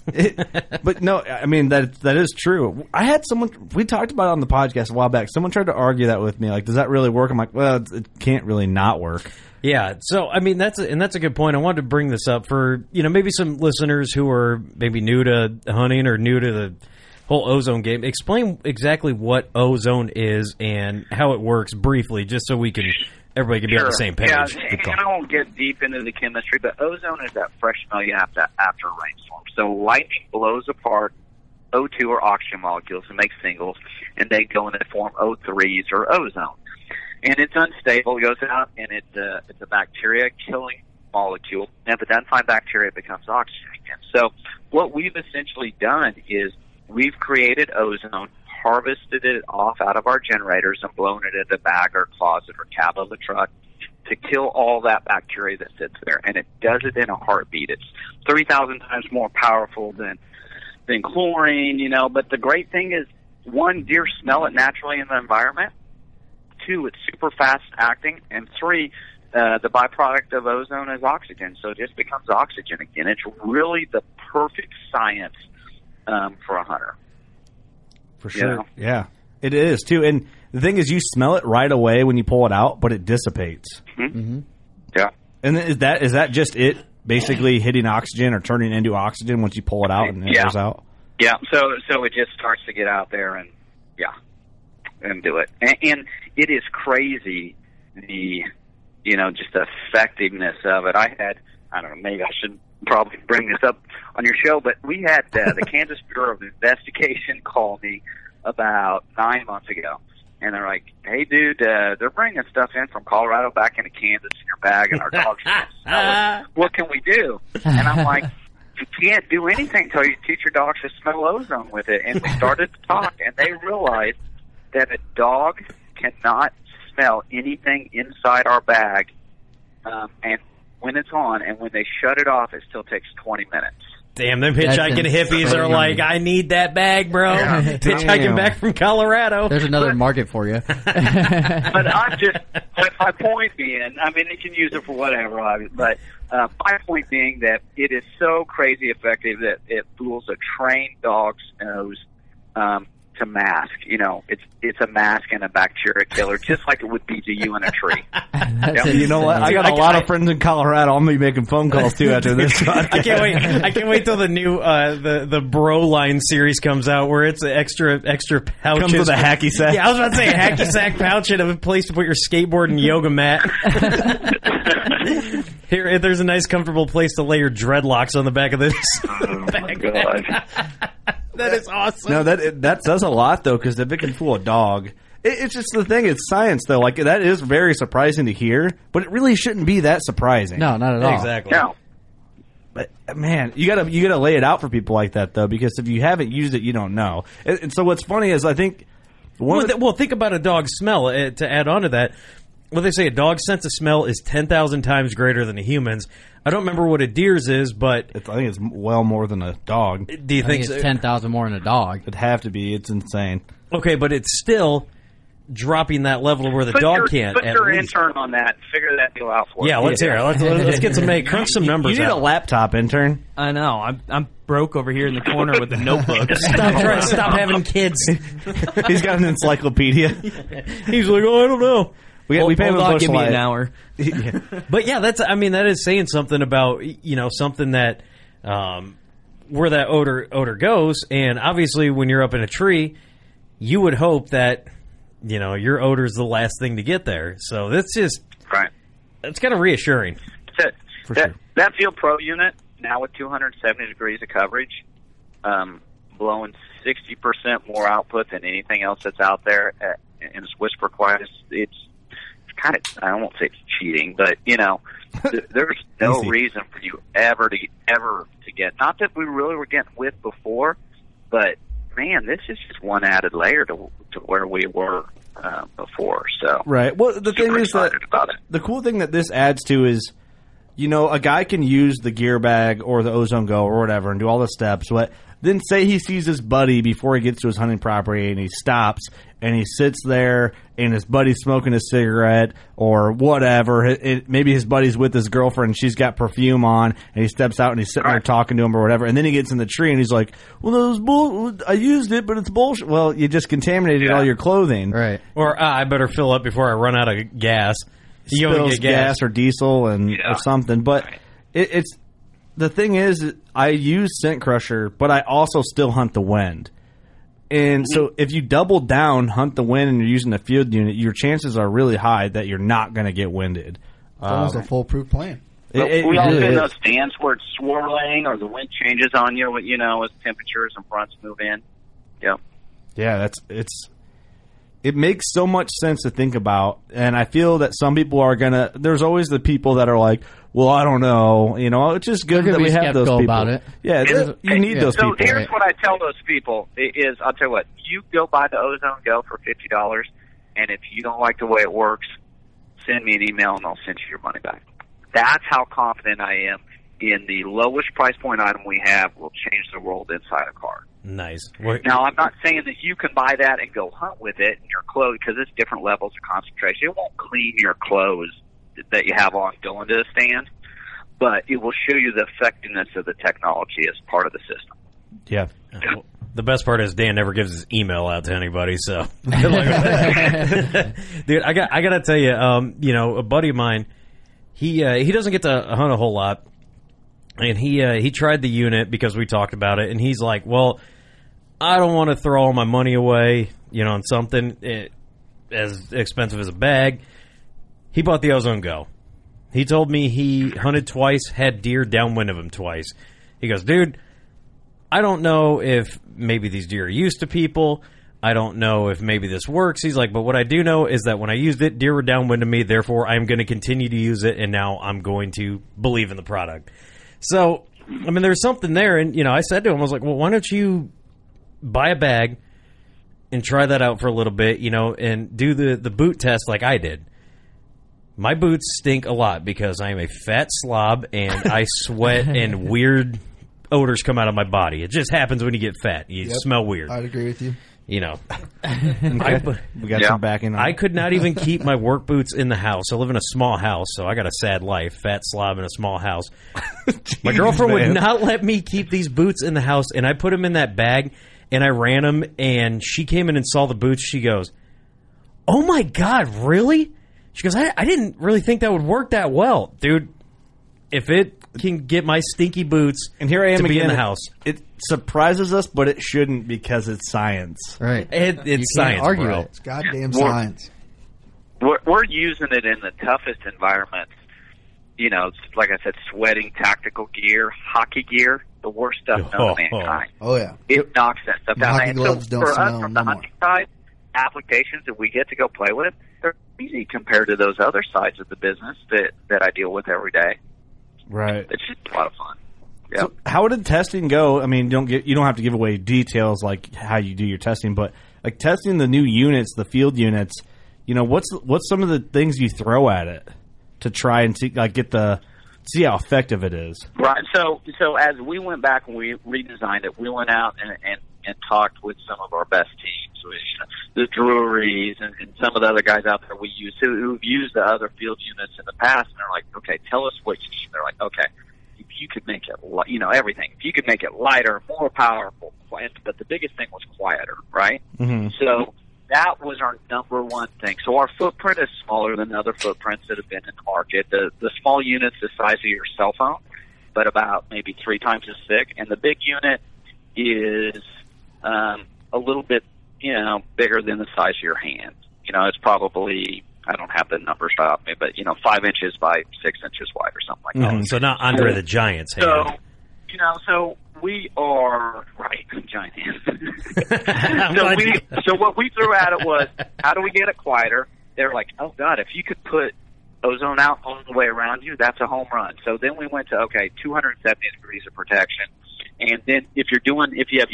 *laughs* but no, I mean that that is true. I had someone we talked about it on the podcast a while back. Someone tried to argue that with me. Like, does that really work? I'm like, well, it, it can't really not work. Yeah, so I mean that's a, and that's a good point. I wanted to bring this up for you know maybe some listeners who are maybe new to hunting or new to the whole ozone game. Explain exactly what ozone is and how it works briefly, just so we can everybody can be on the same page. Yeah, and I won't get deep into the chemistry, but ozone is that fresh smell you have to after a rainstorm. So lightning blows apart O2 or oxygen molecules and makes singles, and they go and they form O3s or ozone. And it's unstable. It goes out, and it's a, uh, it's a bacteria killing molecule. And if it doesn't find bacteria, it becomes oxygen again. So what we've essentially done is we've created ozone, harvested it off out of our generators, and blown it into a bag or closet or cab of the truck to kill all that bacteria that sits there. And it does it in a heartbeat. It's 3,000 times more powerful than, than chlorine, you know. But the great thing is, one, deer smell it naturally in the environment. Two, it's super fast acting. And three, uh, the byproduct of ozone is oxygen. So it just becomes oxygen again. It's really the perfect science um, for a hunter. For You sure. know? Yeah, it is too. And the thing is, you smell it right away when you pull it out, but it dissipates. Mm-hmm. Yeah. And is that is that just it? Basically, hitting oxygen or turning into oxygen once you pull it out and it Yeah. goes out. Yeah, so so it just starts to get out there and yeah, and do it. And, and it is crazy the you know just the effectiveness of it. I had I don't know maybe I should probably bring this up on your show, but we had uh, the *laughs* Kansas Bureau of Investigation *laughs* call me about nine months ago. And they're like, "Hey, dude, uh, they're bringing stuff in from Colorado back into Kansas in your bag, and our dogs can't smell. *laughs* What can we do?" And I'm like, you can't do anything until you teach your dogs to smell ozone with it. And we started to talk, and they realized that a dog cannot smell anything inside our bag. Um, and when it's on, and when they shut it off, it still takes 20 minutes. Damn, them hitchhiking hippies are like, I need that bag, bro. *laughs* Hitchhiking back from Colorado. There's another *laughs* market for you. *laughs* but I'm just, but my point being, I mean, you can use it for whatever, obviously, but uh, my point being that it is so crazy effective that it fools a trained dog's nose um, to mask. You know, it's it's a mask and a bacteria killer, just like it would be to you in a tree. *laughs* Yep. You know what? I got a lot of friends in Colorado. I'm gonna be making phone calls too after this. *laughs* I can't wait. I can't wait till the new uh, the the Bro Line series comes out, where it's an extra extra pouches Comes with a hacky sack. Yeah, I was about to say a hacky sack pouch and a place to put your skateboard and yoga mat. *laughs* *laughs* Here, there's a nice, comfortable place to lay your dreadlocks on the back of this. *laughs* Oh my *laughs* god! that is awesome. No, that that says a lot though, because if it can fool a dog, it, it's just the thing. It's science though. Like that is very surprising to hear, but it really shouldn't be that surprising. no, not at all. exactly. No, But man, you gotta you gotta lay it out for people like that though, because if you haven't used it, you don't know. And, and so what's funny is I think one Well, of the, th- well, think about a dog's smell. Uh, to add on to that, what they say, a dog's sense of smell is ten thousand times greater than a human's. I don't remember what a deer's is, but it's, I think it's well more than a dog. do you I think? think so? it's ten thousand more than a dog. It'd have to be. It's insane. Okay, but it's still dropping that level where the put dog your, can't. put at your least. intern on that. Figure that deal out for Yeah, us. let's hear. it. Let's, let's get some make crunch some numbers. You need a laptop intern. I know. I'm I'm broke over here in the corner with a notebook. *laughs* Stop trying. Stop having kids. *laughs* He's got an encyclopedia. *laughs* He's like, oh, I don't know. We, we pay him Hold a on, Busch give me light. an hour. *laughs* *laughs* But yeah, that's. I mean, that is saying something about you know something that um, where that odor odor goes. And obviously, when you're up in a tree, you would hope that you know your odor is the last thing to get there. So that's just right. It's kind of reassuring. That's it. that, that Field Pro unit now with 270 degrees of coverage, um, blowing 60% more output than anything else that's out there at, in its whisper quiet. It's, it's kind of I won't say it's cheating, but you know, *laughs* th- there's no reason for you ever to ever to get. Not that we really were getting with before, but man, this is just one added layer to to where we were uh, before. So Right. Well, the thing is that about it. the cool thing that this adds to is, you know, a guy can use the gear bag or the Ozone Go or whatever and do all the steps, but then say he sees his buddy before he gets to his hunting property and he stops and he sits there and his buddy's smoking a cigarette or whatever. It, it, maybe his buddy's with his girlfriend and she's got perfume on and he steps out and he's sitting there talking to him or whatever. And then he gets in the tree and he's like, well, that was bull- I used it, but it's bullshit. Well, you just contaminated all your clothing. Right. Or ah, I better fill up before I run out of gas. You go spills get gas. gas or diesel and or something. But it, it's the thing is, I use Scent Crusher, but I also still hunt the wind. And so, if you double down, hunt the wind, and you're using the field unit, your chances are really high that you're not going to get winded. It's almost Um, a foolproof plan. it- it we all really sit in is. those stands where it's swirling or the wind changes on you, you know, as temperatures and fronts move in. Yep. Yeah, that's it's. It makes so much sense to think about, and I feel that some people are gonna. There's always the people that are like, "Well, I don't know," you know. It's just good that we have those people. about it. Yeah, Here's- you need those so people. So here's what I tell those people i- is I'll tell you what, you go buy the Ozone Go for fifty dollars and if you don't like the way it works, send me an email and I'll send you your money back. That's how confident I am in the lowest price point item we have will change the world inside a car. Nice. Well, Now, I'm not saying that you can buy that and go hunt with it in your clothes because it's different levels of concentration. It won't clean your clothes that you have on going to the stand, but it will show you the effectiveness of the technology as part of the system. Yeah. The best part is Dan never gives his email out to anybody. So, *laughs* *laughs* dude, I got I got to tell you, um, you know, a buddy of mine, he uh, he doesn't get to hunt a whole lot, and he uh, he tried the unit because we talked about it, and he's like, well, I don't want to throw all my money away, you know, on something eh, as expensive as a bag. He bought the Ozone Go. He told me he hunted twice, had deer downwind of him twice. He goes, dude, I don't know if maybe these deer are used to people. I don't know if maybe this works. He's like, but what I do know is that when I used it, deer were downwind of me. Therefore, I'm going to continue to use it, and now I'm going to believe in the product. So, I mean, there's something there, and you know, I said to him, I was like, well, why don't you buy a bag and try that out for a little bit, you know, and do the the boot test like I did. My boots stink a lot because I am a fat slob and I *laughs* sweat and weird odors come out of my body. It just happens when you get fat. You Yep. smell weird. I'd agree with you. You know. *laughs* Okay. We got some backing on I could not even *laughs* keep my work boots in the house. I live in a small house, so I got a sad life. Fat slob in a small house. my girlfriend man. would not let me keep these boots in the house, and I put them in that bag, and I ran them, and she came in and saw the boots. She goes, "Oh my god, really?" She goes, "I, I didn't really think that would work that well, dude. If it can get my stinky boots And here I am to be again. in the house, It surprises us, but it shouldn't because it's science. Right. it, it's You can't science, argue bro. it. It's goddamn More- science. We're, we're using it in the toughest environments. You know, like I said, sweating tactical gear, hockey gear, the worst stuff known to oh. mankind. Oh yeah. It knocks that stuff down. And so for us from the no more. hunting side, applications that we get to go play with, they're easy compared to those other sides of the business that that I deal with every day. Right. It's just a lot of fun. Yeah. So how did testing go? I mean, don't get you don't have to give away details like how you do your testing, but like testing the new units, the field units. You know, what's what's some of the things you throw at it to try and see like get the see how effective it is? Right. So, so as we went back and we redesigned it, we went out and and, and talked with some of our best teams, with, you know, the Drury's and, and some of the other guys out there we use who, who've used the other field units in the past, and they're like, okay, tell us what you need. They're like, okay, if you could make it, li- you know, everything. If you could make it lighter, more powerful, quiet, but the biggest thing was quieter, right? Mm-hmm. So that was our number one thing. So our footprint is smaller than other footprints that have been in the market. The the small units the size of your cell phone. but about maybe three times as thick. And the big unit is um, a little bit, you know, bigger than the size of your hand. You know, it's probably I don't have the numbers off me, but you know, five inches by six inches wide or something like that. Oh, so not Andre the Giant's hand. So, you know, so we are right, giant hands. *laughs* so we, so what we threw at it was, how do we get it quieter? They're like, oh God, if you could put ozone out all the way around you, that's a home run. So then we went to okay, 270 degrees of protection, and then if you're doing, if you have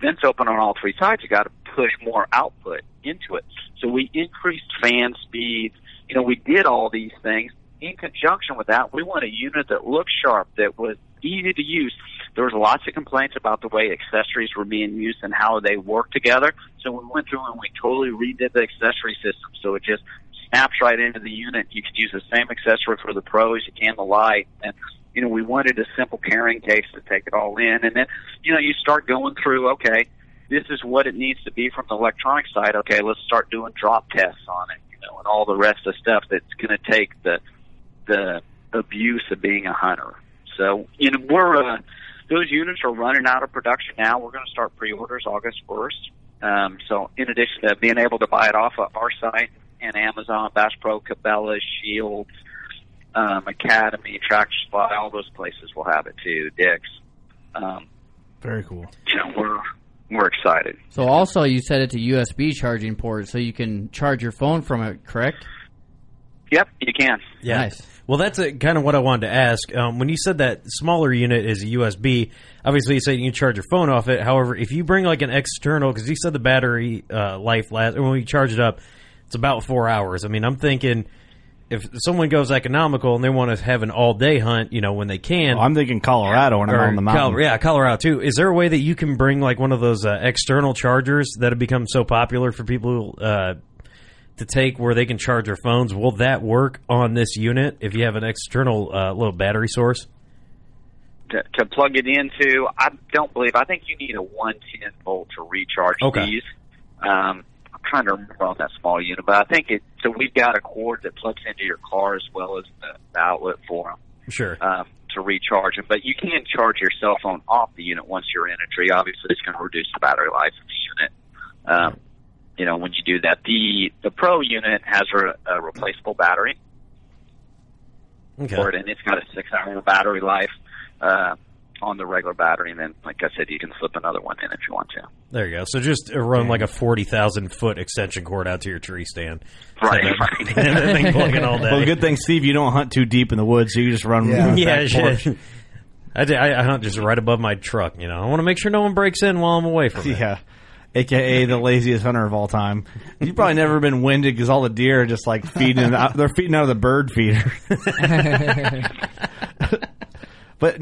vents open on all three sides, you got to push more output into it. So we increased fan speeds. You know, we did all these things. In conjunction with that, we want a unit that looked sharp, that was easy to use. There was lots of complaints about the way accessories were being used and how they work together. So we went through and we totally redid the accessory system. So it just snaps right into the unit. You could use the same accessory for the pros. You can the light. And, you know, we wanted a simple carrying case to take it all in. And then, you know, you start going through, okay, this is what it needs to be from the electronic side. Okay, let's start doing drop tests on it, you know, and all the rest of stuff that's going to take the the abuse of being a hunter. So, you know, we're uh, those units are running out of production now. We're going to start pre-orders August first. Um, so, in addition to being able to buy it off of our site and Amazon, Bass Pro, Cabela, Scheels, um, Academy, Tractor Supply, all those places will have it too. Dick's. Um, Very cool. you know, we're we're excited. So also you set it to USB charging port so you can charge your phone from it, correct? Yep, you can. Yeah. Nice. Well, that's uh kind of what I wanted to ask. Um, when you said that smaller unit is a USB, obviously you said you can charge your phone off it. However, if you bring like an external, because you said the battery uh, life last, or when you charge it up, it's about four hours. I mean, I'm thinking if someone goes economical and they want to have an all day hunt, you know, when they can. Well, I'm thinking Colorado when I'm on the mountain. Col- yeah, Colorado too. Is there a way that you can bring like one of those uh, external chargers that have become so popular for people who uh, to take, where they can charge their phones? Will that work on this unit if you have an external uh, little battery source? to, to plug it into. I don't believe. I think you need a 110 volt to recharge Okay. these. Um, I'm trying to remember on that small unit, but I think it. So we've got a cord that plugs into your car as well as the, the outlet for them Sure. um, to recharge them. But you can charge your cell phone off the unit once you're in a tree. Obviously, it's going to reduce the battery life of the unit. Um, you know, when you do that, the the Pro unit has a, a replaceable battery Okay. for it, and it's got a six hour battery life uh, on the regular battery. And then, like I said, you can slip another one in if you want to. There you go. So just uh, run like a forty thousand foot extension cord out to your tree stand. Right, Have that- right. have *laughs* that thing plugging all day. Well, good thing, Steve, you don't hunt too deep in the woods, so you just run. Yeah. yeah, porch. I, I, I hunt just right above my truck. You know, I want to make sure no one breaks in while I'm away from it. *laughs* Yeah. AKA *laughs* the laziest hunter of all time. You've probably never been winded because all the deer are just like feeding. out, they're feeding out of the bird feeder. *laughs* but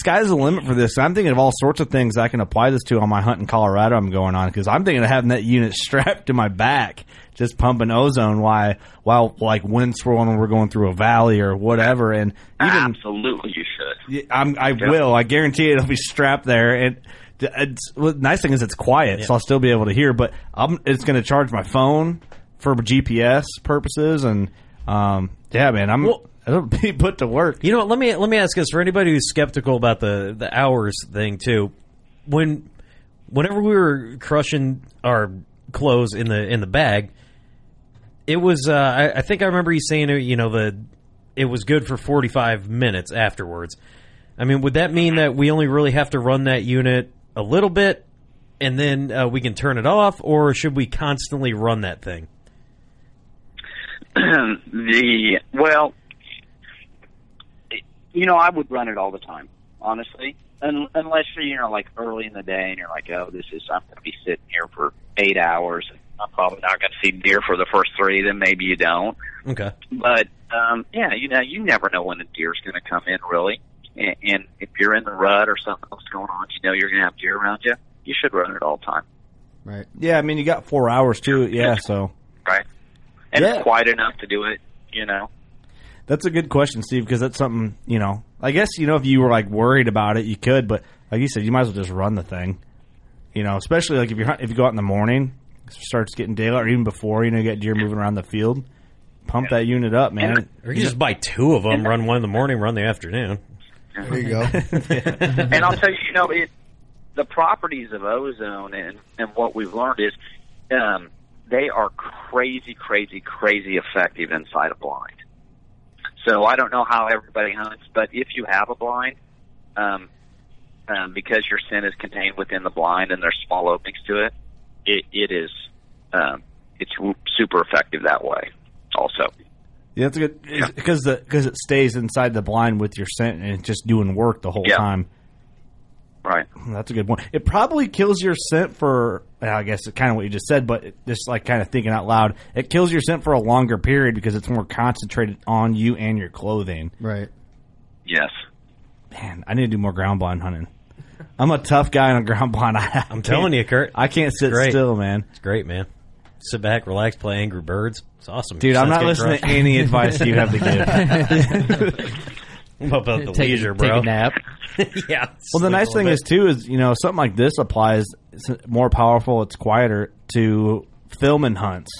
sky's the limit for this. I'm thinking of all sorts of things I can apply this to on my hunt in Colorado. I'm going on because I'm thinking of having that unit *laughs* strapped to my back, just pumping ozone while while like wind swirling when we're going through a valley or whatever. And even Absolutely, you should. I'm, I will. I guarantee it'll be strapped there. And d- it's, well, the nice thing is it's quiet, so I'll still be able to hear. But I'm, it's going to charge my phone for GPS purposes, and um, yeah, man, I'm it'll be *laughs* put to work. You know what? Let me let me ask this for anybody who's skeptical about the the hours thing too. When whenever we were crushing our clothes in the in the bag, it was. Uh, I, I think I remember you saying you know the it was good for forty five minutes afterwards. I mean, would that mean that we only really have to run that unit a little bit and then uh, we can turn it off, or should we constantly run that thing? *clears throat* the well, you know, I would run it all the time, honestly, Un- unless you're you know like early in the day and you're like, oh, this is I'm going to be sitting here for eight hours. And I'm probably not going to see deer for the first three. Then maybe you don't. Okay. But um, yeah, you know, you never know when a deer's going to come in, really. And, and if you're in the rut or something else going on, you know you're going to have deer around you. You should run it all the time, Right. Yeah, I mean, you got four hours too. Yeah, so right? And Yeah. it's quiet enough to do it. You know. that's a good question, Steve, because that's something you know. I guess you know if you were like worried about it, you could, but like you said, you might as well just run the thing. You know, especially like if you're if you go out in the morning, it starts getting daylight, or even before, you know, you get deer moving around the field. Pump that unit up, man. Or you can just buy two of them, run one in the morning, run the afternoon. There you go. *laughs* *laughs* and I'll tell you, you know, it, the properties of ozone and, and what we've learned is um, they are crazy, crazy, crazy effective inside a blind. So I don't know how everybody hunts, but if you have a blind, um, um, because your scent is contained within the blind and there's small openings to it, it, it is um, it's super effective that way. Also, Yeah, that's good because the because it stays inside the blind with your scent and it's just doing work the whole Yeah. time. Right. That's a good one. It probably kills your scent for I guess it's kind of what you just said, but just like kind of thinking out loud, it kills your scent for a longer period because it's more concentrated on you and your clothing. Right. Yes. Man, I need to do more ground blind hunting. I'm a tough guy on a ground blind. *laughs* I, I'm telling you, Kurt. I can't sit Great. still, man. It's great, man. Sit back, relax, play Angry Birds. It's awesome. Dude, Your I'm son's not getting listening to any advice you have to give. What *laughs* about the Take- leisure, take bro? a nap. *laughs* yeah. Well, the nice thing little is too is you know something like this applies. It's more powerful. It's quieter to filming hunts.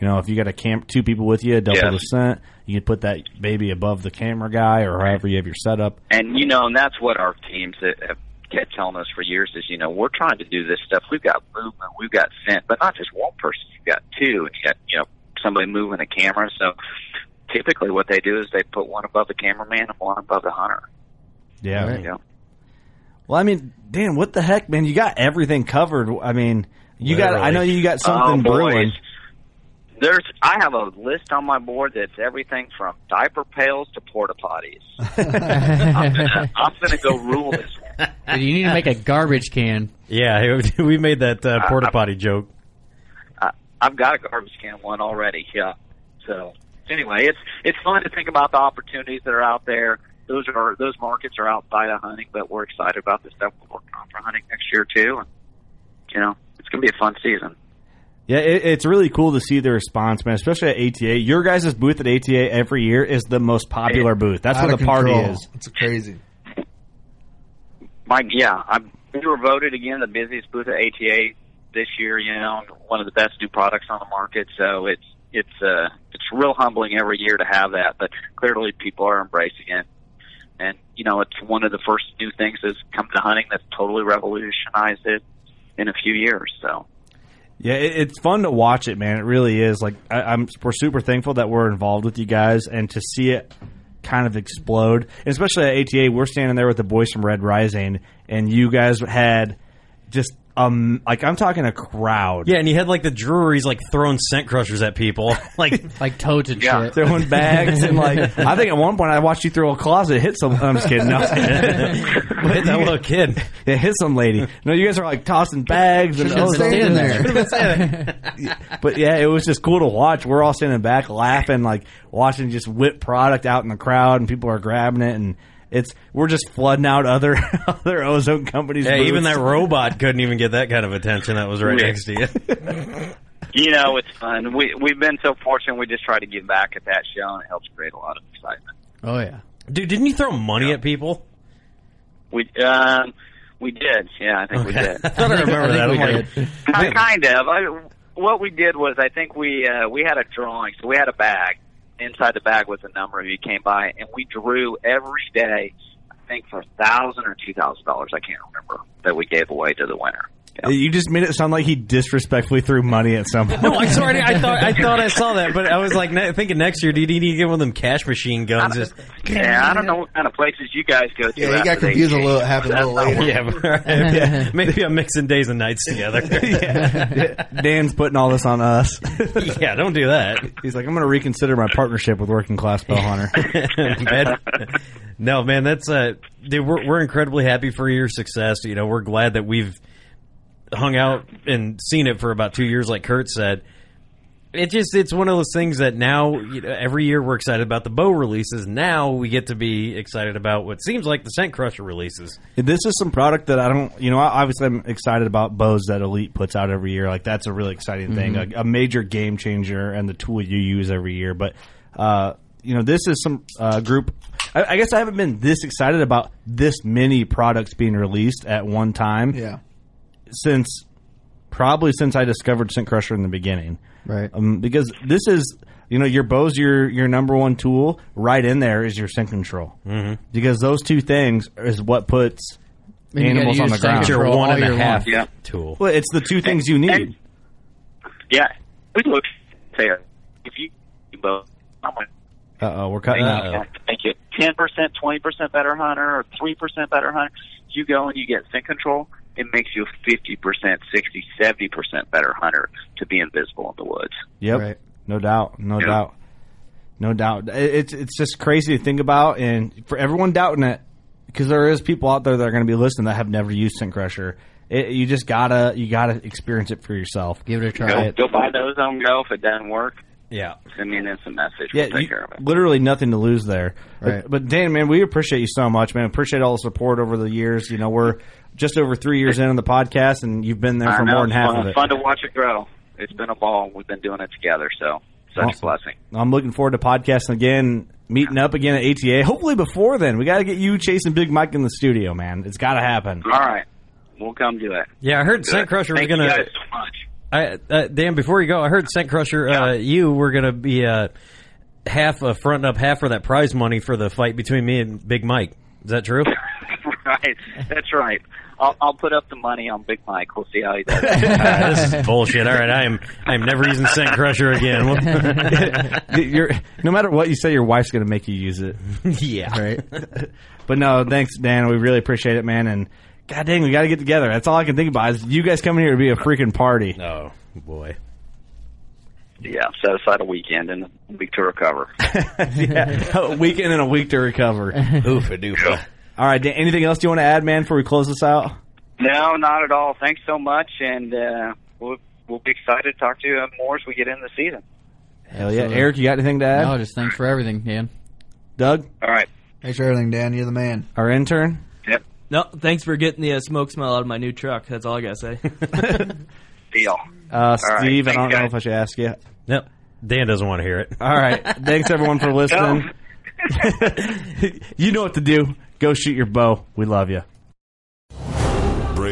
You know, if you got a camp, two people with you, double Yes. the scent. You can put that baby above the camera guy or however you have your setup. And you know, and that's what our teams have have kept telling us for years is, you know, we're trying to do this stuff. We've got movement, we've got scent, but not just one person. You've got two, and you got you know somebody moving a camera. So typically, what they do is they put one above the cameraman and one above the hunter. Yeah. You know? Well, I mean, Dan, what the heck, man? You got everything covered. I mean, you got. I know you got something Oh, boys. brewing. There's, I have a list on my board that's everything from diaper pails to porta potties. *laughs* I'm gonna, I'm gonna go rule this. One. Dude, you need to make a garbage can. Yeah, *laughs* we made that uh, porta potty joke. I, I've got a garbage can one already. Yeah. So anyway, it's it's fun to think about the opportunities that are out there. Those are those markets are outside of hunting, but we're excited about the stuff we're working on for hunting next year too. And you know, it's gonna be a fun season. Yeah, it, it's really cool to see the response, man. Especially at ATA. Your guys' booth at ATA every year is the most popular booth. That's Out where of the party is. It's crazy. Mike, yeah, I'm, we were voted again the busiest booth at ATA this year. You know, one of the best new products on the market. So it's it's uh it's real humbling every year to have that. But clearly, people are embracing it, and you know, it's one of the first new things that's come to hunting that's totally revolutionized it in a few years. So Yeah, it, it's fun to watch it, man. It really is. Like I, I'm, we're super thankful that we're involved with you guys, and to see it kind of explode, and especially at ATA, we're standing there with the boys from Red Rising, and you guys had just um, like I'm talking a crowd. Yeah, and you had like the Drury's like throwing scent crushers at people, *laughs* like like toads and Yeah. shit. Throwing bags and like I think at one point I watched you throw a closet hit some. I'm just kidding. No. *laughs* hit that little kid. *laughs* Yeah, hit some lady. No, you guys are like tossing bags and Should've been standing there. but yeah, it was just cool to watch. We're all standing back laughing, like watching just whip product out in the crowd, and people are grabbing it, and it's we're just flooding out other *laughs* other ozone companies. Yeah, even that robot couldn't even get that kind of attention that was right Yeah. next to you. *laughs* you know, it's fun. We we've been so fortunate. We just try to give back at that show, and it helps create a lot of excitement. Oh yeah. Dude, didn't you throw money at people? We um we did, yeah, I think we did. *laughs* I thought I remember that. I'm like, kind of. I, what we did was, I think we uh, we had a drawing. So we had a bag. Inside the bag was a number who came by, and we drew every day. I think for a thousand or two thousand dollars. I can't remember that we gave away to the winner. You just made it sound like he disrespectfully threw money at someone. no, I'm sorry. I thought I thought I saw that, but I was like ne- thinking next year, do you need to get one of them cash machine guns? Just Yeah, I don't know what kind of places you guys go to. Yeah, he got confused a little. Happened a little *laughs* later. yeah, but- yeah, maybe I'm mixing days and nights together. *laughs* Yeah. Dan's putting all this on us. *laughs* yeah, don't do that. He's like, I'm going to reconsider my partnership with Working Class Bowhunter. Man, no, man, that's uh, dude. We're we're incredibly happy for your success. You know, we're glad that we've hung out and seen it for about two years, like Kurt said. It just it's one of those things that now you know, every year we're excited about the bow releases. Now we get to be excited about what seems like the Scent Crusher releases. This is some product that I don't, you know, obviously I'm excited about bows that Elite puts out every year. Like that's a really exciting thing, Mhm. a, a major game changer, and the tool you use every year. But uh, you know, this is some uh, group. I, I guess I haven't been this excited about this many products being released at one time. Yeah. Since probably since I discovered Scent Crusher in the beginning. Right. Um, because this is You know, your bow's your your number one tool. Right in there is your scent control Mhm. because those two things is what puts And you gotta animals on use the scent ground. control Your one all and a year half long. Yeah. tool. Well, it's the two things you need. Yeah, we look there. If you both, I'm Uh oh, we're cutting out. Uh-oh. make you ten percent, twenty percent better hunter, or three percent better hunter. You go and you get scent control. It makes you a fifty percent, 60, 70 percent better hunter to be invisible in the woods. Yep, Right. no doubt, no Yeah. doubt, no doubt. It's it's just crazy to think about, and for everyone doubting it, because there is people out there that are going to be listening that have never used Scent Crusher. It, you just gotta you gotta experience it for yourself. Give it a try. Go, go buy the Ozone Go. If it doesn't work, Yeah. send me an instant message. Yeah, we'll take you- care of it. literally nothing to lose there. Right. But, but Dan, man, we appreciate you so much, man. Appreciate all the support over the years. You know, we're just over three years in on the podcast, and you've been there I for know, more than half fun, of it. Fun to watch it grow. It's been a ball. We've been doing it together, so such Awesome. a blessing. I'm looking forward to podcasting again, meeting up again at ATA. Hopefully before then, we got to get you chasing Big Mike in the studio, man. It's got to happen. All right, we'll come do it. Yeah, I heard Good. Scent Crusher was Thank going you to. guys so much. I, uh, Dan, before you go, I heard Scent Crusher, uh, you were going to be uh, half uh, fronting up half for that prize money for the fight between me and Big Mike. Is that true? *laughs* right, that's right. I'll, I'll put up the money on Big Mike. We'll see how he does. *laughs* This is bullshit. All right, I am I am never using Scent Crusher again. *laughs* You're, no matter what you say, your wife's going to make you use it. yeah. Right. But no, thanks, Dan. We really appreciate it, man. And God dang, we got to get together. That's all I can think about is you guys coming here to be a freaking party. Oh boy. yeah, set aside a weekend and a week to recover. *laughs* yeah, a weekend and a week to recover. *laughs* Oofa doofa. All right, Dan, anything else you want to add, man, before we close this out? No, not at all. Thanks so much, and uh, we'll we'll be excited to talk to you more as we get in the season. Hell yeah, Eric, you got anything to add? No, just thanks for everything, Dan. Doug, All right. Thanks for everything, Dan. You're the man. our intern. Yep. No, thanks for getting the uh, smoke smell out of my new truck. That's all I gotta say. *laughs* Deal. Uh, right, Steve, I don't know guys. if I should ask you. Yep. Dan doesn't want to hear it. All right. Thanks, everyone, for *laughs* listening. *laughs* you know what to do. Go shoot your bow. We love you.